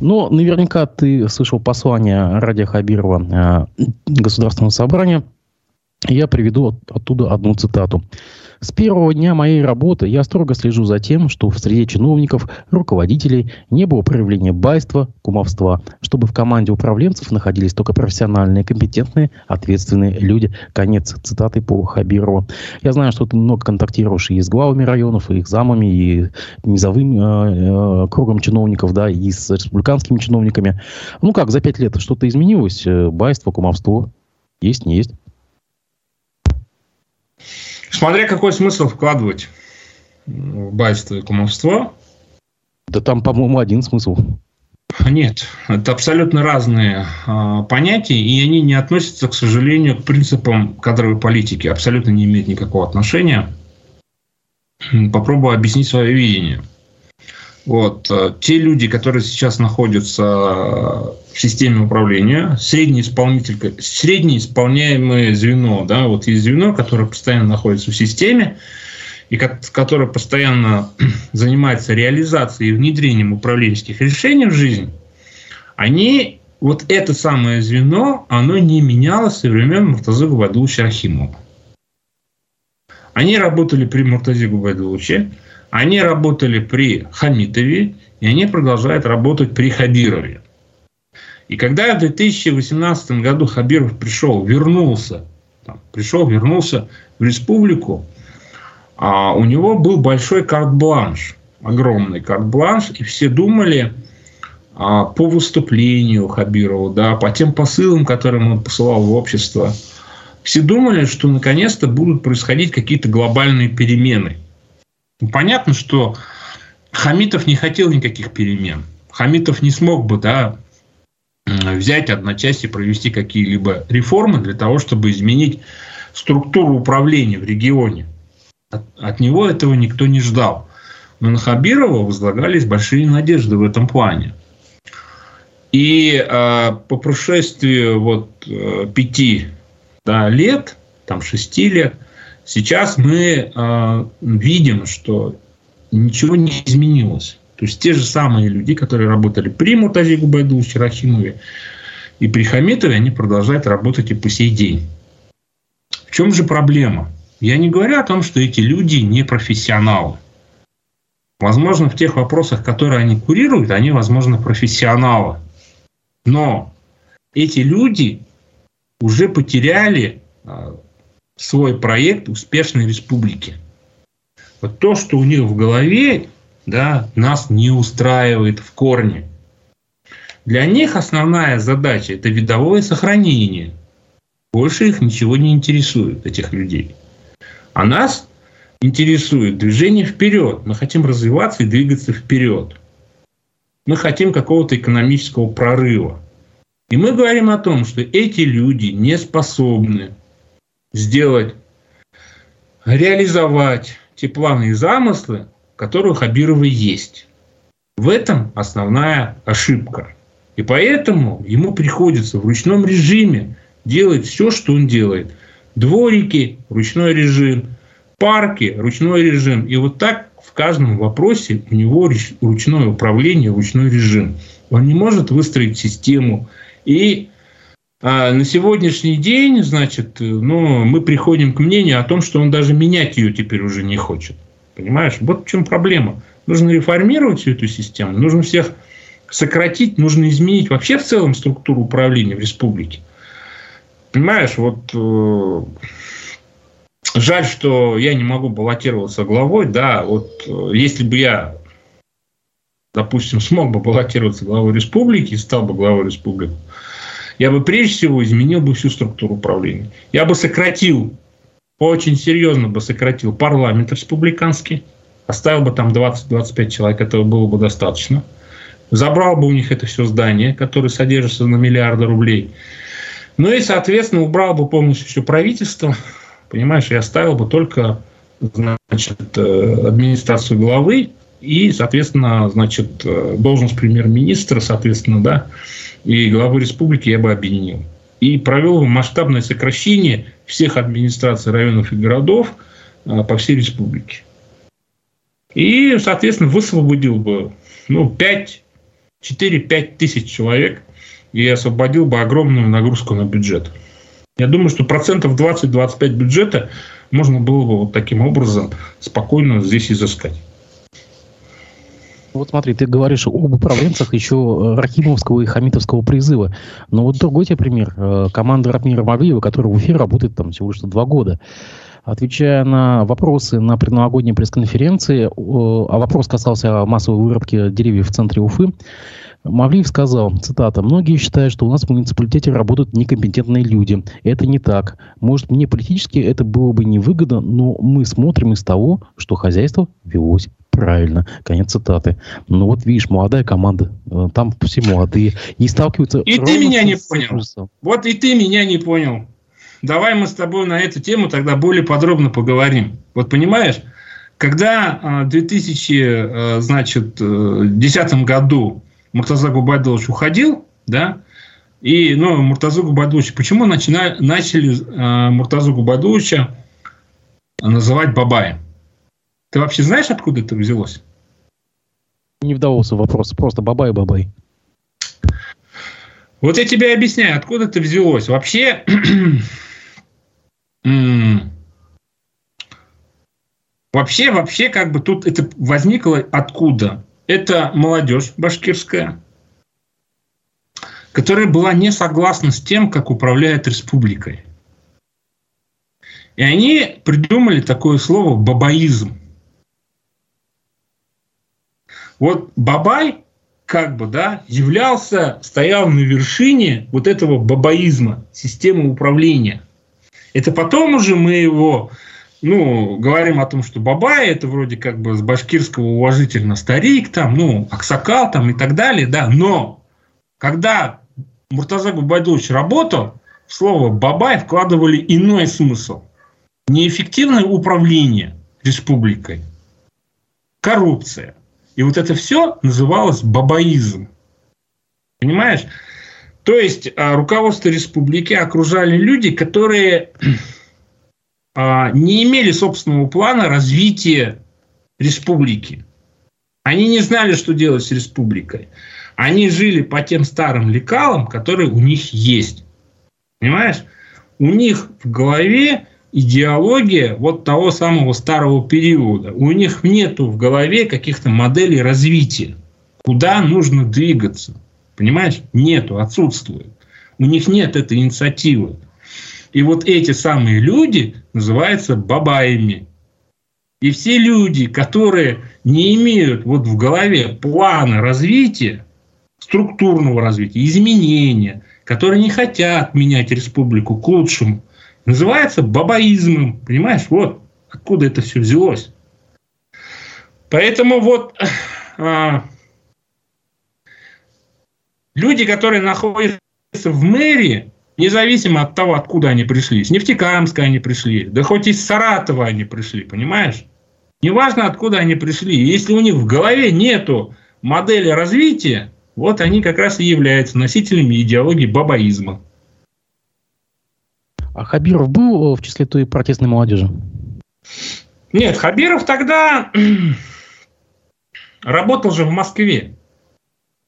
Но наверняка ты слышал послание Радия Хабирова э, Государственного собрания. Я приведу оттуда одну цитату. С первого дня моей работы я строго слежу за тем, что в среде чиновников, руководителей не было проявления байства, кумовства, чтобы в команде управленцев находились только профессиональные, компетентные, ответственные люди. Конец цитаты по Хабирову. Я знаю, что ты много контактируешь и с главами районов, и их замами, и низовым э, э, кругом чиновников, да, и с республиканскими чиновниками. Ну как, за пять лет что-то изменилось? Э, байство, кумовство? Есть, не есть?
Смотря какой смысл вкладывать в байство и кумовство.
Да там, по-моему, один смысл.
Нет, это абсолютно разные э, понятия, и они не относятся, к сожалению, к принципам кадровой политики. Абсолютно не имеют никакого отношения. Попробую объяснить свое видение. Вот. Э, те люди, которые сейчас находятся в системе управления, средний исполнитель, среднее исполняемое звено, да, вот есть звено, которое постоянно находится в системе, и которое постоянно [CLEARS THROAT] занимается реализацией и внедрением управленческих решений в жизнь, они, вот это самое звено, оно не менялось со времен Муртазы Губайдуловича Рахимова. Они работали при Муртазе Губайдуловиче, они работали при Хамитове, и они продолжают работать при Хабирове. И когда в 2018 году Хабиров пришел, вернулся, там, пришел, вернулся в республику, а у него был большой карт-бланш, огромный карт-бланш, и все думали а, по выступлению Хабирова, да, по тем посылам, которые он посылал в общество, все думали, что наконец-то будут происходить какие-то глобальные перемены – понятно, что Хамитов не хотел никаких перемен. Хамитов не смог бы да, взять одночасье провести какие-либо реформы для того, чтобы изменить структуру управления в регионе. От, от него этого никто не ждал. Но на Хабирова возлагались большие надежды в этом плане. И э, по прошествии вот, э, пяти да, лет, там шести лет, сейчас мы э, видим, что ничего не изменилось. То есть те же самые люди, которые работали при Муртазе Губайдуловиче Рахимове и при Хамитове, они продолжают работать и по сей день. В чем же проблема? Я не говорю о том, что эти люди не профессионалы. Возможно, в тех вопросах, которые они курируют, они, возможно, профессионалы. Но эти люди уже потеряли а, свой проект успешной республики. Вот то, что у них в голове, да, нас не устраивает в корне. Для них основная задача – это видовое сохранение. Больше их ничего не интересует, этих людей. А нас интересует движение вперед. Мы хотим развиваться и двигаться вперед. Мы хотим какого-то экономического прорыва. И мы говорим о том, что эти люди не способны сделать, реализовать те планы и замыслы, которые у Хабирова есть. В этом основная ошибка. И поэтому ему приходится в ручном режиме делать все, что он делает. Дворики, ручной режим, парки, ручной режим. И вот так в каждом вопросе у него ручное управление, ручной режим. Он не может выстроить систему. И а на сегодняшний день, значит, ну, мы приходим к мнению о том, что он даже менять ее теперь уже не хочет. Понимаешь? Вот в чем проблема. Нужно реформировать всю эту систему, нужно всех сократить, нужно изменить вообще в целом структуру управления в республике. Понимаешь, вот э, жаль, что я не могу баллотироваться главой, да, вот э, если бы я, допустим, смог бы баллотироваться главой республики и стал бы главой республики, я бы прежде всего изменил бы всю структуру управления. Я бы сократил, очень серьезно бы сократил парламент республиканский, оставил бы там 20-25 человек, этого было бы достаточно. Забрал бы у них это все здание, которое содержится на миллиарды рублей. Ну и, соответственно, убрал бы полностью все правительство, понимаешь, и оставил бы только значит, э, администрацию главы и, соответственно, значит, э, должность премьер-министра, соответственно, да, и главу республики я бы объединил. И провел масштабное сокращение всех администраций районов и городов а, по всей республике. И, соответственно, высвободил бы ну, 5, 4-5 тысяч человек и освободил бы огромную нагрузку на бюджет. Я думаю, что процентов 20-25 бюджета можно было бы вот таким образом спокойно здесь изыскать.
Вот смотри, ты говоришь об управленцах еще э, Рахимовского и Хамитовского призыва. Но вот другой тебе пример. Э, команда Ратмира Мавлиева, которая в эфире работает там всего лишь два года. Отвечая на вопросы на предновогодней пресс-конференции, а вопрос касался массовой вырубки деревьев в центре Уфы, Мавлиев сказал, цитата, «Многие считают, что у нас в муниципалитете работают некомпетентные люди. Это не так. Может, мне политически это было бы невыгодно, но мы смотрим из того, что хозяйство велось Правильно. Конец цитаты. Ну вот видишь, молодая команда, э, там все молодые. И сталкиваются...
И ты меня не понял. Вот и ты меня не понял. Давай мы с тобой на эту тему тогда более подробно поговорим. Вот понимаешь, когда в 2010 году Муртаза Губайдулович уходил, да, и, ну, Муртазу Губайдулович, почему начали, начали Муртазу Губайдуловича называть Бабаем? Ты вообще знаешь, откуда это взялось?
Не вдавался в вопрос, просто бабай-бабай.
Вот я тебе объясняю, откуда это взялось. Вообще, [CLEARS THROAT] вообще, вообще, как бы тут это возникло откуда? Это молодежь башкирская, которая была не согласна с тем, как управляет республикой. И они придумали такое слово «бабаизм». Вот Бабай как бы, да, являлся, стоял на вершине вот этого бабаизма, системы управления. Это потом уже мы его, ну, говорим о том, что Бабай это вроде как бы с башкирского уважительно старик, там, ну, Аксакал там и так далее, да, но когда Муртаза Губайдулович работал в слово «бабай» вкладывали иной смысл. Неэффективное управление республикой, коррупция. И вот это все называлось бабаизм. Понимаешь? То есть а, руководство республики окружали люди, которые не имели собственного плана развития республики. Они не знали, что делать с республикой. Они жили по тем старым лекалам, которые у них есть. Понимаешь? У них в голове идеология вот того самого старого периода. У них нету в голове каких-то моделей развития. Куда нужно двигаться? Понимаешь? Нету, отсутствует. У них нет этой инициативы. И вот эти самые люди называются бабаями. И все люди, которые не имеют вот в голове плана развития, структурного развития, изменения, которые не хотят менять республику к лучшему, называется бабаизмом. Понимаешь, вот откуда это все взялось. Поэтому вот а, люди, которые находятся в мэрии, независимо от того, откуда они пришли, с Нефтекамска они пришли, да хоть из Саратова они пришли, понимаешь? Неважно, откуда они пришли. Если у них в голове нету модели развития, вот они как раз и являются носителями идеологии бабаизма.
А Хабиров был в числе той протестной молодежи?
Нет, Хабиров тогда [CLEARS THROAT] работал же в Москве.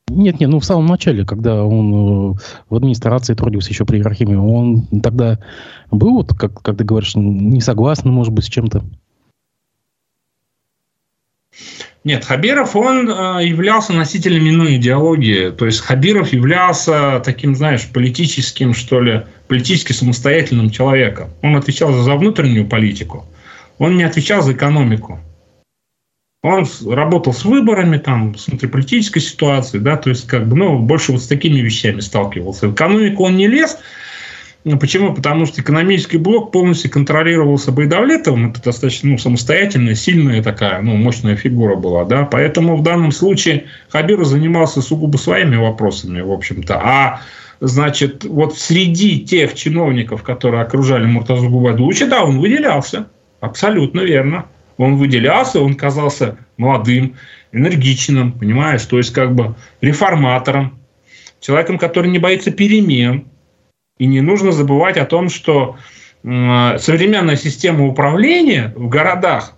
Нет, нет, ну в самом начале, когда он э, в администрации трудился еще при Иерархиме, он тогда был, вот, как, как ты говоришь, не согласен, может быть, с чем-то?
Нет, Хабиров, он э, являлся носителем иной идеологии. То есть Хабиров являлся таким, знаешь, политическим, что ли, политически самостоятельным человеком. Он отвечал за внутреннюю политику, он не отвечал за экономику. Он работал с выборами, там, с внутриполитической ситуацией, да, то есть, как бы, ну, больше вот с такими вещами сталкивался. В экономику он не лез, ну, почему? Потому что экономический блок полностью контролировался Байдавлетовым. Это достаточно ну, самостоятельная, сильная такая, ну, мощная фигура была. Да? Поэтому в данном случае Хабиров занимался сугубо своими вопросами, в общем-то. А значит, вот среди тех чиновников, которые окружали Муртазу Губайдуловича, да, он выделялся. Абсолютно верно. Он выделялся, он казался молодым, энергичным, понимаешь, то есть как бы реформатором, человеком, который не боится перемен, и не нужно забывать о том, что современная система управления в городах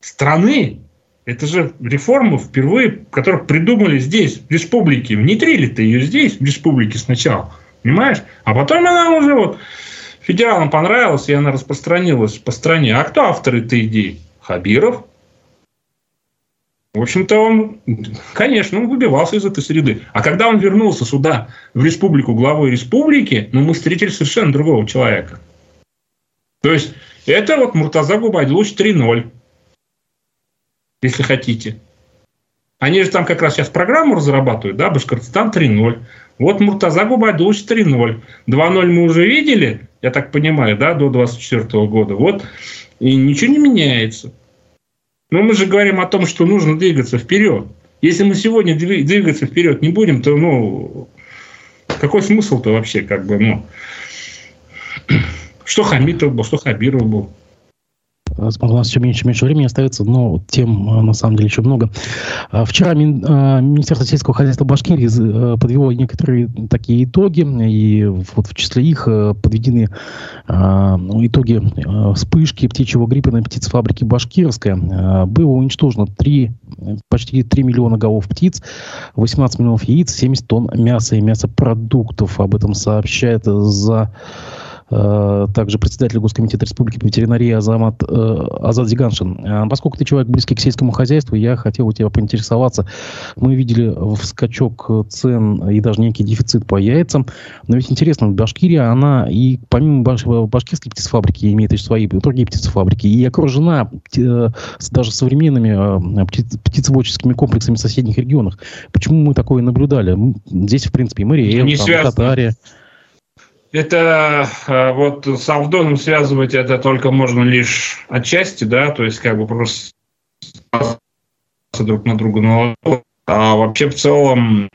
страны, это же реформа впервые, которую придумали здесь, в республике. Внедрили-то ее здесь, в республике сначала. Понимаешь? А потом она уже вот федералам понравилась, и она распространилась по стране. А кто автор этой идеи? Хабиров, в общем-то, он, конечно, он выбивался из этой среды. А когда он вернулся сюда, в республику, главой республики, ну, мы встретили совершенно другого человека. То есть, это вот Муртаза Губайдулович 3.0, если хотите. Они же там как раз сейчас программу разрабатывают, да, Башкортостан 3.0. Вот Муртаза Губайдулович 3.0. 2.0 мы уже видели, я так понимаю, да, до 24 года. Вот, и ничего не меняется. Но мы же говорим о том, что нужно двигаться вперед. Если мы сегодня двигаться вперед не будем, то ну какой смысл-то вообще, как бы, ну, что Хамитов был, что Хабиров был.
У нас все меньше и меньше времени остается, но тем а, на самом деле еще много. А, вчера а, Министерство сельского хозяйства Башкирии подвело некоторые такие итоги, и вот в числе их подведены ну, итоги вспышки птичьего гриппа на птицефабрике Башкирская. Было уничтожено 3, почти 3 миллиона голов птиц, 18 миллионов яиц, 70 тонн мяса и мясопродуктов. Об этом сообщает за Э, также председатель Госкомитета Республики по ветеринарии Азамат, э, Азат Зиганшин. Э, поскольку ты человек близкий к сельскому хозяйству, я хотел у тебя поинтересоваться. Мы видели скачок цен и даже некий дефицит по яйцам. Но ведь интересно, Башкирия, она и помимо баш, башкирской птицефабрики имеет еще свои другие птицефабрики. И окружена даже современными птицеводческими комплексами в соседних регионах. Почему мы такое наблюдали? Здесь, в принципе, мэрия,
Татария. Это э, вот с Авдоном связывать это только можно лишь отчасти, да, то есть как бы просто друг на друга наложил. А вообще в целом,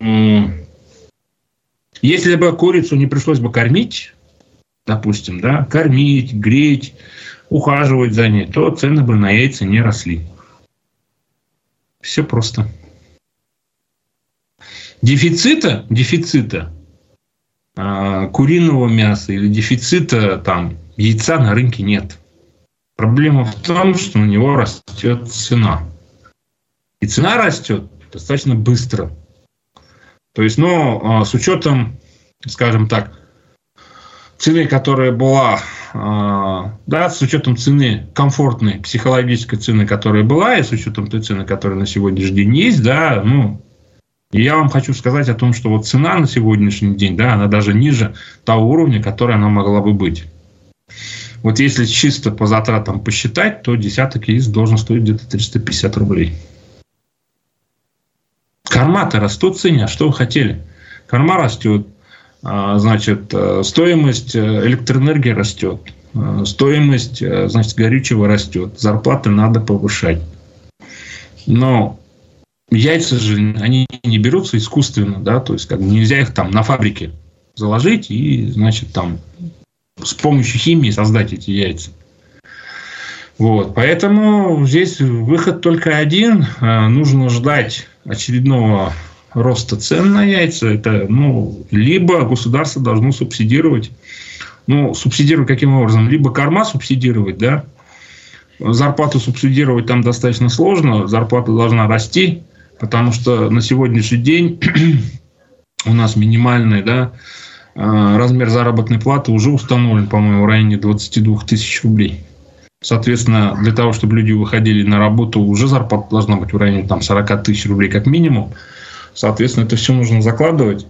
если бы курицу не пришлось бы кормить, допустим, да, кормить, греть, ухаживать за ней, то цены бы на яйца не росли. Все просто. Дефицита, дефицита куриного мяса или дефицита там яйца на рынке нет. Проблема в том, что у него растет цена. И цена растет достаточно быстро. То есть, ну, с учетом, скажем так, цены, которая была, да, с учетом цены комфортной психологической цены, которая была, и с учетом той цены, которая на сегодняшний день есть, да, ну, и я вам хочу сказать о том, что вот цена на сегодняшний день, да, она даже ниже того уровня, который она могла бы быть. Вот если чисто по затратам посчитать, то десяток яиц должен стоить где-то 350 рублей. Корма-то растут в цене, а что вы хотели? Корма растет, а, значит, э, стоимость э, электроэнергии растет, э, стоимость, значит, горючего растет, зарплаты надо повышать. Но яйца же, они не берутся искусственно, да, то есть как бы нельзя их там на фабрике заложить и, значит, там с помощью химии создать эти яйца. Вот, поэтому здесь выход только один. Нужно ждать очередного роста цен на яйца, это, ну, либо государство должно субсидировать, ну, субсидировать каким образом? Либо корма субсидировать, да, зарплату субсидировать там достаточно сложно, зарплата должна расти, потому что на сегодняшний день [CLEARS THROAT] у нас минимальный, да, а, размер заработной платы уже установлен, по-моему, в районе 22 тысяч рублей. Соответственно, для того, чтобы люди выходили на работу, уже зарплата должна быть в районе там, 40 тысяч рублей как минимум. Соответственно, это все нужно закладывать.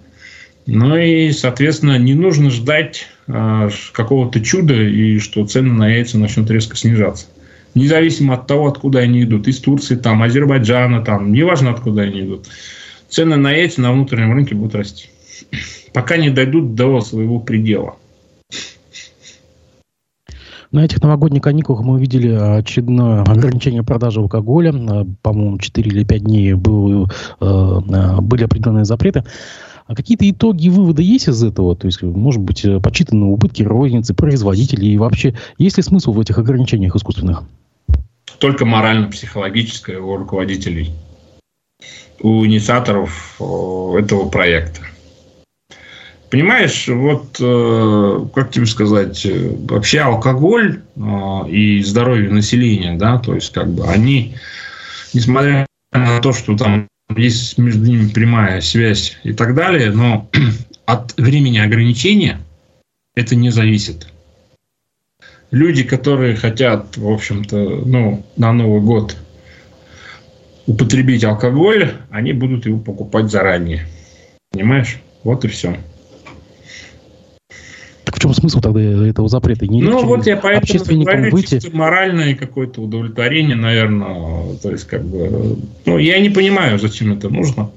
Ну и, соответственно, не нужно ждать э, какого-то чуда и что цены на яйца начнут резко снижаться. Независимо от того, откуда они идут. Из Турции, там, Азербайджана, там, неважно, откуда они идут. Цены на яйца на внутреннем рынке будут расти. Пока не дойдут до своего предела.
На этих новогодних каникулах мы увидели очередное ограничение продажи алкоголя. Э, по-моему, 4 или 5 дней был, э, э, были определенные запреты. А какие-то итоги выводы есть из этого? То есть, может быть, подсчитаны убытки розницы, производителей? И вообще, есть ли смысл в этих ограничениях искусственных?
Только морально-психологическое у руководителей, у инициаторов этого проекта. Понимаешь, вот, э, как тебе сказать, э, вообще алкоголь э, и здоровье населения, да, то есть, как бы, они, несмотря на то, что там есть между ними прямая связь и так далее, но [CLEARS THROAT] от времени ограничения это не зависит. Люди, которые хотят, в общем-то, ну, на Новый год употребить алкоголь, они будут его покупать заранее. Понимаешь? Вот и все.
Так в чем смысл тогда этого запрета?
Не ну, вот я поэтому говорю, выйти... моральное какое-то удовлетворение, наверное. То есть, как бы, ну, я не понимаю, зачем это нужно.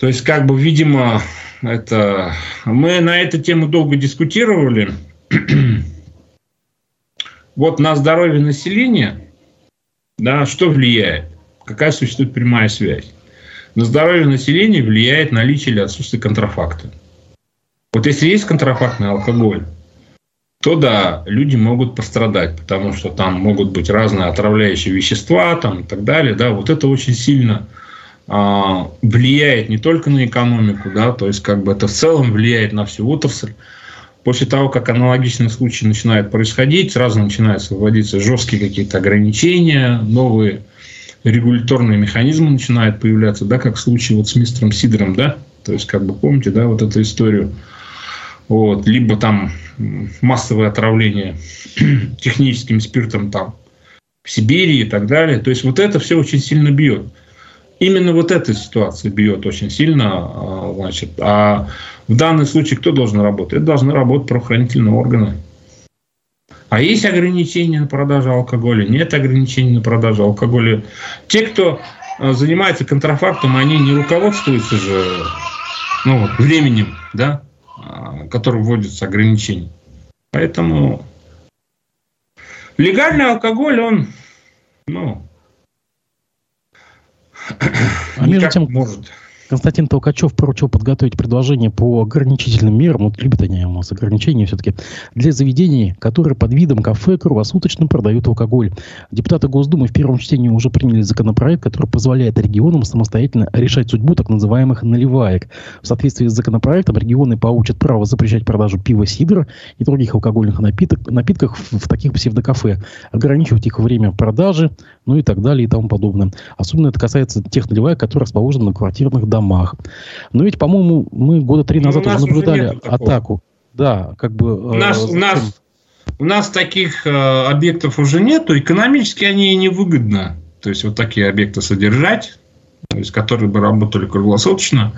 То есть, как бы, видимо, это... Мы на эту тему долго дискутировали. Вот на здоровье населения, да, что влияет? Какая существует прямая связь? На здоровье населения влияет наличие или отсутствие контрафакта. Вот если есть контрафактный алкоголь, то да, люди могут пострадать, потому что там могут быть разные отравляющие вещества там, и так далее. Да, вот это очень сильно а, влияет не только на экономику, да, то есть как бы это в целом влияет на всю отрасль. После того, как аналогичные случаи начинают происходить, сразу начинаются вводиться жесткие какие-то ограничения, новые регуляторные механизмы начинают появляться, да, как в случае вот с мистером Сидором, да, то есть, как бы помните, да, вот эту историю – вот, либо там массовое отравление [CLEARS THROAT] техническим спиртом там в Сибири и так далее. То есть вот это все очень сильно бьет. Именно вот эта ситуация бьет очень сильно. А, значит, а в данном случае кто должен работать? Это должны работать правоохранительные органы. А есть ограничения на продажу алкоголя? Нет ограничений на продажу алкоголя. Те, кто а, занимается контрафактом, они не руководствуются же ну, временем, да, который вводится ограничений. Поэтому легальный алкоголь, он, ну,
а между тем, может. Константин Толкачев поручил подготовить предложение по ограничительным мерам, вот любят они у нас ограничения все-таки, для заведений, которые под видом кафе круглосуточно продают алкоголь. Депутаты Госдумы в первом чтении уже приняли законопроект, который позволяет регионам самостоятельно решать судьбу так называемых наливаек. В соответствии с законопроектом регионы получат право запрещать продажу пива, сидра и других алкогольных напиток, напитков в, в таких псевдокафе, ограничивать их время продажи, ну и так далее и тому подобное. Особенно это касается тех наливаек, которые расположены на квартирных домах. Но ведь, по-моему, мы года три ну, назад ну, уже наблюдали уже атаку. Да, как бы...
У нас, э, у нас, у нас таких э, объектов уже нету. Экономически они невыгодно. То есть вот такие объекты содержать, то есть которые бы работали круглосуточно.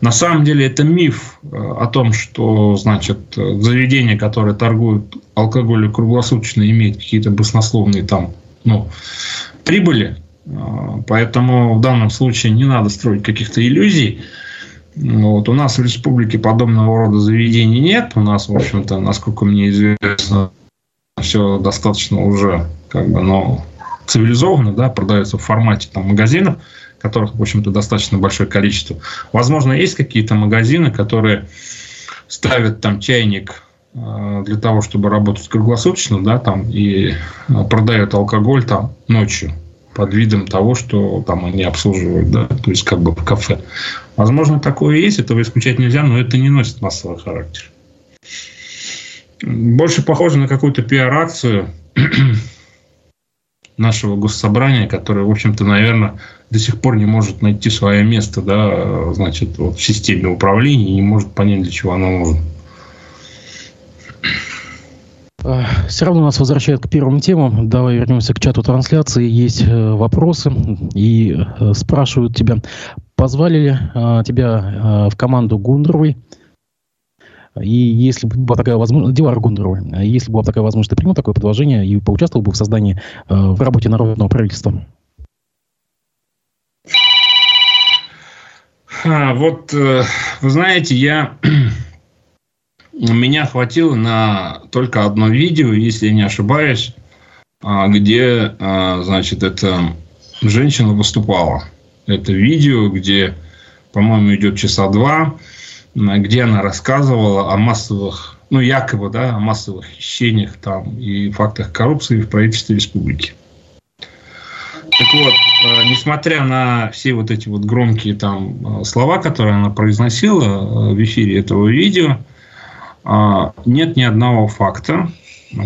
На самом деле это миф э, о том, что значит заведения, которые торгуют алкоголем круглосуточно, имеют какие-то баснословные там ну, прибыли. А, поэтому в данном случае не надо строить каких-то иллюзий. Вот. У нас в республике подобного рода заведений нет. У нас, в общем-то, насколько мне известно, все достаточно уже как бы, ну, цивилизованно, да, продается в формате там, магазинов, которых, в общем-то, достаточно большое количество. Возможно, есть какие-то магазины, которые ставят там чайник для того, чтобы работать круглосуточно, да, там, и а, продают алкоголь там ночью под видом того, что там они обслуживают, да, то есть как бы в кафе. Возможно, такое есть, этого исключать нельзя, но это не носит массовый характер. Больше похоже на какую-то пиар-акцию [CLEARS THROAT] нашего госсобрания, которое, в общем-то, наверное, до сих пор не может найти свое место, да, значит, вот в системе управления и не может понять, для чего оно нужно.
Все равно нас возвращают к первым темам. Давай вернемся к чату трансляции. Есть э, вопросы и э, спрашивают тебя, позвали ли э, тебя в команду Гундровой? И если бы была такая возможность, Дилар Гундровой, если бы была такая возможность, ты принял такое предложение и поучаствовал бы в создании, в работе народного правительства?
А, вот, вы знаете, я меня хватило на только одно видео, если я не ошибаюсь, а, где, а, значит, эта женщина выступала. Это видео, где, по-моему, идет часа два, где она рассказывала о массовых, ну, якобы, да, о массовых хищениях там и фактах коррупции в правительстве республики. Так вот, э, несмотря на все вот эти вот громкие там слова, которые она произносила в эфире этого видео, а, нет ни одного факта,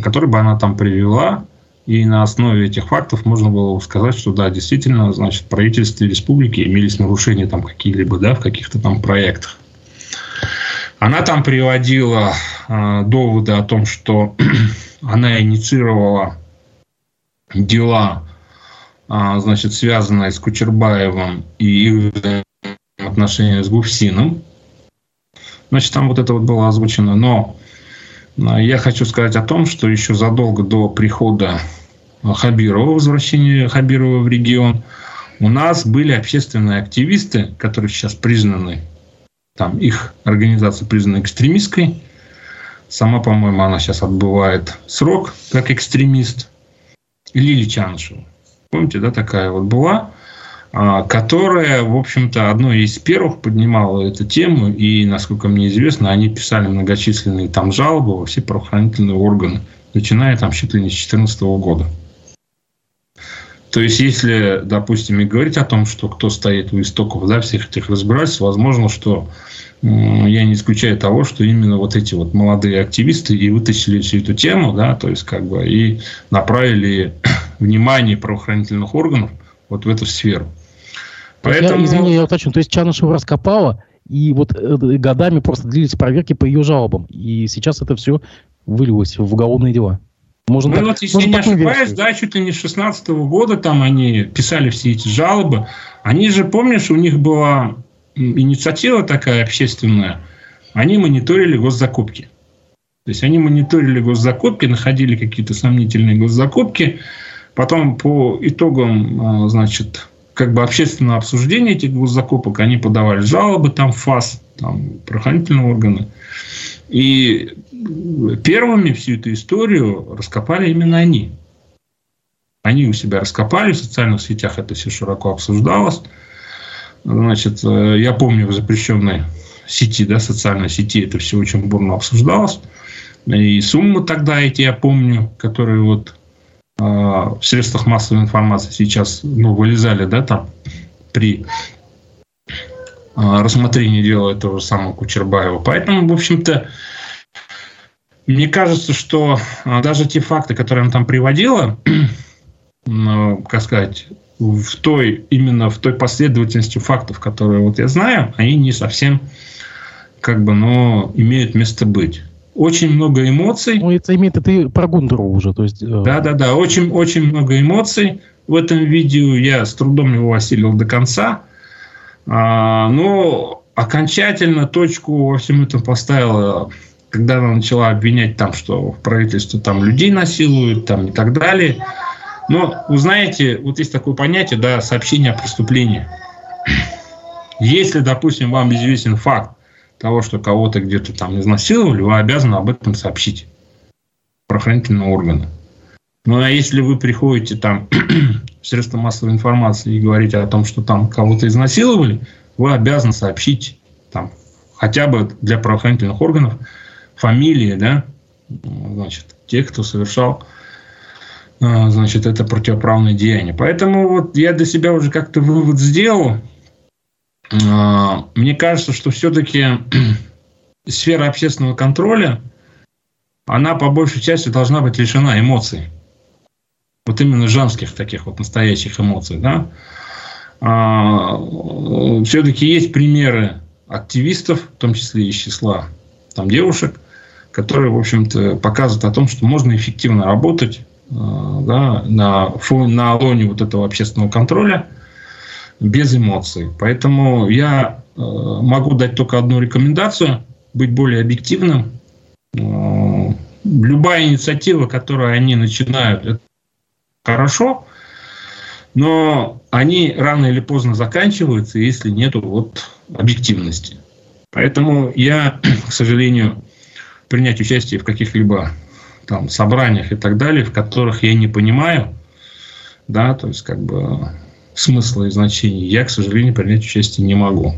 который бы она там привела, и на основе этих фактов можно было сказать, что да, действительно, значит, правительстве республики имелись нарушения там какие-либо, да, в каких-то там проектах. Она там приводила э, доводы о том, что [CLEARS THROAT] она инициировала дела, э, значит, связанные с Кучербаевым и их отношения с Гуфсином. Значит, там вот это вот было озвучено. Но а, я хочу сказать о том, что еще задолго до прихода Хабирова, возвращения Хабирова в регион, у нас были общественные активисты, которые сейчас признаны, там их организация признана экстремистской. Сама, по-моему, она сейчас отбывает срок как экстремист. Лили Чаншева. Помните, да, такая вот была. А, которая, в общем-то, одной из первых поднимала эту тему, и, насколько мне известно, они писали многочисленные там жалобы во все правоохранительные органы, начиная там чуть ли не с 2014 года. То есть, если, допустим, и говорить о том, что кто стоит у истоков да, всех этих разбирательств, возможно, что я не исключаю того, что именно вот эти вот молодые активисты и вытащили всю эту тему, да, то есть как бы и направили [CLEARS THROAT] внимание правоохранительных органов вот в эту сферу.
Поэтому... Я, извини, я уточню. То есть Чанышева раскопала, и вот э, годами просто длились проверки по ее жалобам. И сейчас это все вылилось в уголовные дела.
Можно ну, так, вот, если не ошибаюсь, да, чуть ли не с 16 -го года там они писали все эти жалобы. Они же, помнишь, у них была инициатива такая общественная. Они мониторили госзакупки. То есть они мониторили госзакупки, находили какие-то сомнительные госзакупки. Потом по итогам, а, значит, как бы общественного обсуждения этих госзакупок, они подавали жалобы там ФАС, там правоохранительные органы. И первыми всю эту историю раскопали именно они. Они у себя раскопали, в социальных сетях это все широко обсуждалось. Значит, э, я помню в запрещенной сети, да, социальной сети это все очень бурно обсуждалось. И суммы тогда эти, я помню, которые вот в средствах массовой информации сейчас ну, вылезали, да, там при э, рассмотрении дела этого самого Кучербаева. Поэтому, в общем-то, мне кажется, что э, даже те факты, которые она там приводила, э, [CLEARS THROAT] как сказать, в той, именно в той последовательности фактов, которые вот я знаю, они не совсем как бы, но имеют место быть. Очень много эмоций.
Ну, это имеет это про Гундеру уже, то есть.
Да, да, да, очень, очень много эмоций в этом видео. Я с трудом его осилил до конца, а, но окончательно точку во всем этом поставила, когда она начала обвинять там, что в правительстве там людей насилуют, там и так далее. Но вы знаете, вот есть такое понятие, да, сообщение о преступлении. Если, допустим, вам известен факт, того, что кого-то где-то там изнасиловали, вы обязаны об этом сообщить правоохранительные органы. Ну а если вы приходите там [CLEARS THROAT] в средства массовой информации и говорите о том, что там кого-то изнасиловали, вы обязаны сообщить там хотя бы для правоохранительных органов фамилии, да, значит, тех, кто совершал а, значит, это противоправное деяние. Поэтому вот я для себя уже как-то вывод сделал, мне кажется, что все-таки [CLEARS THROAT] сфера общественного контроля, она по большей части должна быть лишена эмоций. Вот именно женских таких вот настоящих эмоций. Да? А, все-таки есть примеры активистов, в том числе из числа там, девушек, которые, в общем-то, показывают о том, что можно эффективно работать а, да, на, фоне, на лоне вот этого общественного контроля – без эмоций. Поэтому я э, могу дать только одну рекомендацию, быть более объективным. Э, любая инициатива, которую они начинают, это хорошо, но они рано или поздно заканчиваются, если нет вот объективности. Поэтому я, [CLEARS THROAT] к сожалению, принять участие в каких-либо там собраниях и так далее, в которых я не понимаю, да, то есть как бы смысла и значения, я, к сожалению, принять участие не могу.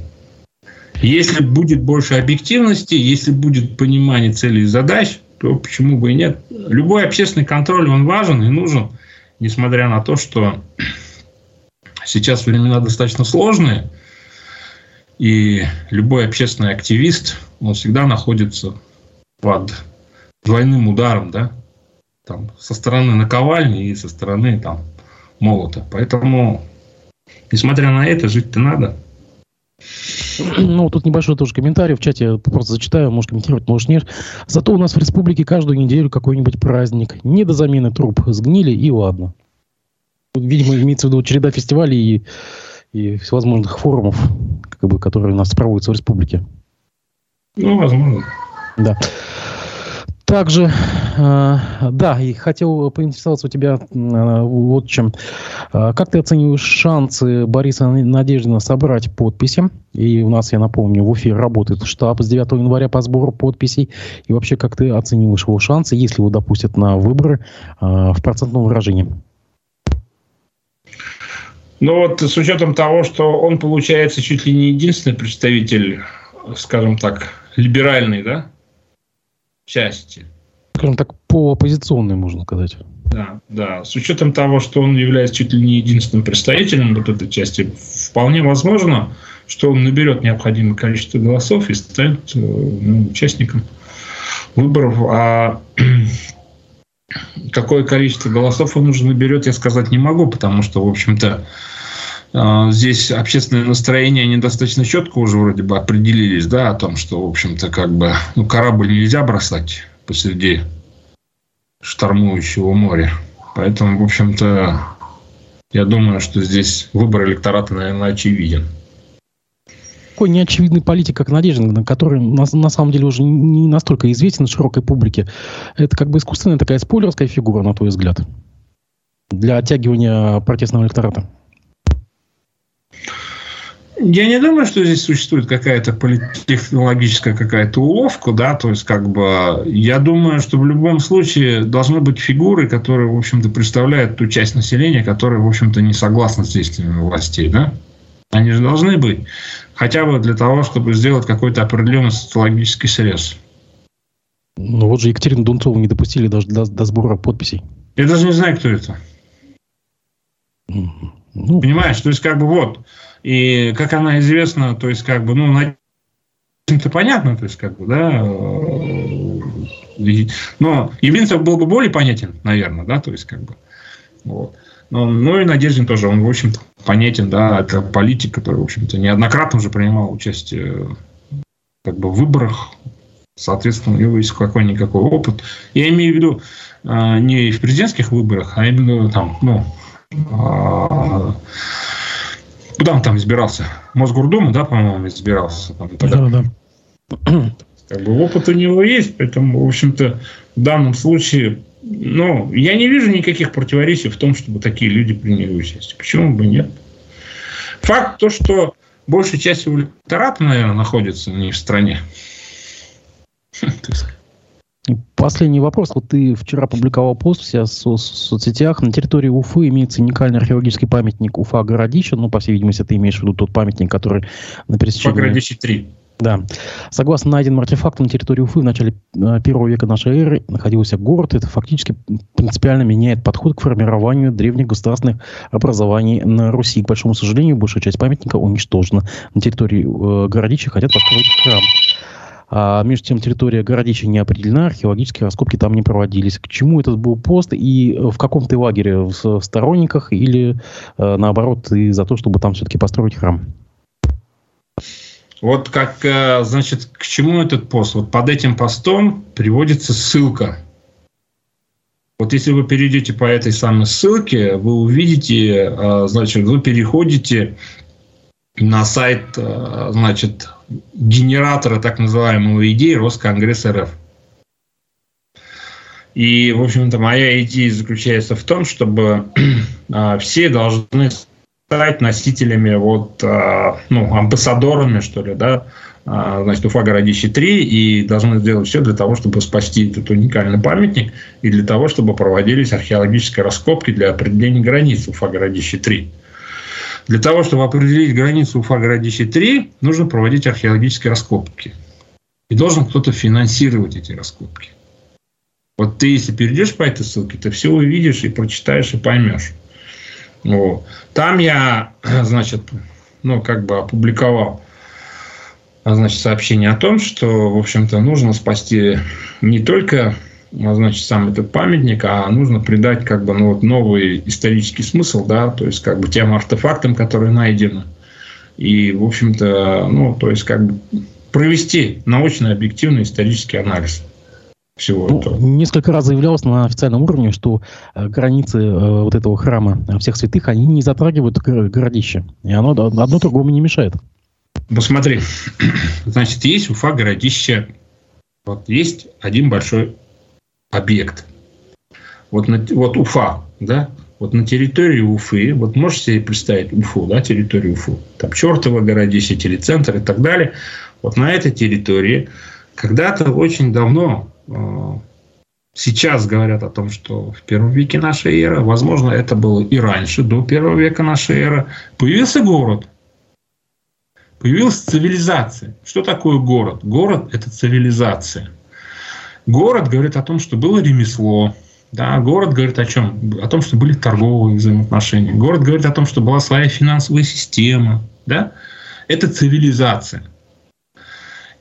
Если будет больше объективности, если будет понимание целей и задач, то почему бы и нет. Любой общественный контроль, он важен и нужен, несмотря на то, что сейчас времена достаточно сложные, и любой общественный активист, он всегда находится под двойным ударом, да, там, со стороны наковальни и со стороны там, молота. Поэтому Несмотря на это, жить-то надо.
Ну, тут небольшой тоже комментарий в чате, просто зачитаю, может комментировать, может нет. Зато у нас в республике каждую неделю какой-нибудь праздник. Не до замены труп. Сгнили и ладно. Видимо, имеется в виду череда фестивалей и, и всевозможных форумов, как бы, которые у нас проводятся в республике.
Ну, возможно.
Да. Также, э, да, и хотел поинтересоваться у тебя э, вот чем. Э, как ты оцениваешь шансы Бориса Надеждина собрать подписи? И у нас, я напомню, в эфире работает штаб с 9 января по сбору подписей. И вообще, как ты оцениваешь его шансы, если его допустят на выборы в процентном выражении?
Ну вот с учетом того, что он получается чуть ли не единственный представитель, скажем так, либеральный, да, части.
Скажем так, по оппозиционной, можно сказать.
Да, да. С учетом того, что он является чуть ли не единственным представителем вот этой части, вполне возможно, что он наберет необходимое количество голосов и станет э, ну, участником выборов. А [CLEARS THROAT] какое количество голосов он уже наберет, я сказать не могу, потому что, в общем-то, здесь общественное настроение, они достаточно четко уже вроде бы определились, да, о том, что, в общем-то, как бы, ну, корабль нельзя бросать посреди штормующего моря. Поэтому, в общем-то, я думаю, что здесь выбор электората, наверное, очевиден.
Такой неочевидный политик, как Надеждин, который на, на самом деле уже не настолько известен широкой публике. Это как бы искусственная такая спойлерская фигура, на твой взгляд, для оттягивания протестного электората.
Я не думаю, что здесь существует какая-то политтехнологическая какая-то уловка, да, то есть как бы я думаю, что в любом случае должны быть фигуры, которые, в общем-то, представляют ту часть населения, которая, в общем-то, не согласна с действиями властей, да. Они же должны быть. Хотя бы для того, чтобы сделать какой-то определенный социологический срез.
Ну вот же Екатерину Дунцову не допустили даже до, до сбора подписей.
Я даже не знаю, кто это. Ну, Понимаешь, то есть как бы вот. И как она известна, то есть как бы, ну, на это понятно, то есть как бы, да. Но Явлинцев был бы более понятен, наверное, да, то есть как бы. Вот. Но, ну и Надеждин тоже, он, в общем-то, понятен, да, это политик, который, в общем-то, неоднократно уже принимал участие как бы в выборах, соответственно, у него есть какой-никакой опыт. Я имею в виду э, не в президентских выборах, а именно там, ну, э, куда он там избирался? Мосгордуму, да, по-моему, избирался. Там. Да, да. Как бы опыт у него есть, поэтому, в общем-то, в данном случае ну, я не вижу никаких противоречий в том, чтобы такие люди приняли участие. Почему бы нет? Факт то, что большая часть электората, наверное, находится не в стране.
Последний вопрос. Вот ты вчера публиковал пост в соцсетях. На территории Уфы имеется уникальный археологический памятник Уфа-Городища. Ну, по всей видимости, ты имеешь в виду тот памятник, который на пересечении...
Уфа-Городище 3.
Да. Согласно найденным артефактам на территории Уфы в начале э, первого века нашей эры находился город. Это фактически принципиально меняет подход к формированию древних государственных образований на Руси. К большому сожалению, большая часть памятника уничтожена. На территории э, городища хотят построить храм. А между тем территория городища не определена, археологические раскопки там не проводились. К чему этот был пост и в каком ты лагере? В сторонниках или э, наоборот ты за то, чтобы там все-таки построить храм?
Вот как, э, значит, к чему этот пост? Вот под этим постом приводится ссылка. Вот если вы перейдете по этой самой ссылке, вы увидите, э, значит, вы переходите на сайт, э, значит, генератора так называемого идеи Росконгресс РФ. И, в общем-то, моя идея заключается в том, чтобы [CLEARS THROAT] все должны стать носителями, вот, а, ну, амбассадорами, что ли, да, а, значит, Уфа городище 3, и должны сделать все для того, чтобы спасти этот уникальный памятник, и для того, чтобы проводились археологические раскопки для определения границ Уфа городище 3. Для того, чтобы определить границу Уфа городище 3, нужно проводить археологические раскопки. И должен кто-то финансировать эти раскопки. Вот ты, если перейдешь по этой ссылке, ты все увидишь и прочитаешь, и поймешь. Вот. Там я, [CLEARS THROAT] значит, ну, как бы опубликовал значит, сообщение о том, что, в общем-то, нужно спасти не только значит, сам этот памятник, а нужно придать как бы ну, вот новый исторический смысл, да, то есть как бы тем артефактам, которые найдены. И, в общем-то, ну, то есть как бы провести научно объективный исторический анализ
всего ну, этого. Несколько раз заявлялось на официальном уровне, что э, границы э, вот этого храма всех святых, они не затрагивают городище. И оно одно другому не мешает.
Посмотри, [CLEARS THROAT] значит, есть Уфа городище. Вот есть один большой объект. Вот, на, вот Уфа, да, вот на территории Уфы, вот можете себе представить Уфу, да, территорию Уфу, там Чертово городище, телецентр и так далее. Вот на этой территории когда-то очень давно а, сейчас говорят о том, что в первом веке нашей эры, возможно, это было и раньше, до первого века нашей эры, появился город. Появилась цивилизация. Что такое город? Город – это цивилизация. Город говорит о том, что было ремесло, да, город говорит о чем? О том, что были торговые взаимоотношения. Город говорит о том, что была своя финансовая система. Да? Это цивилизация.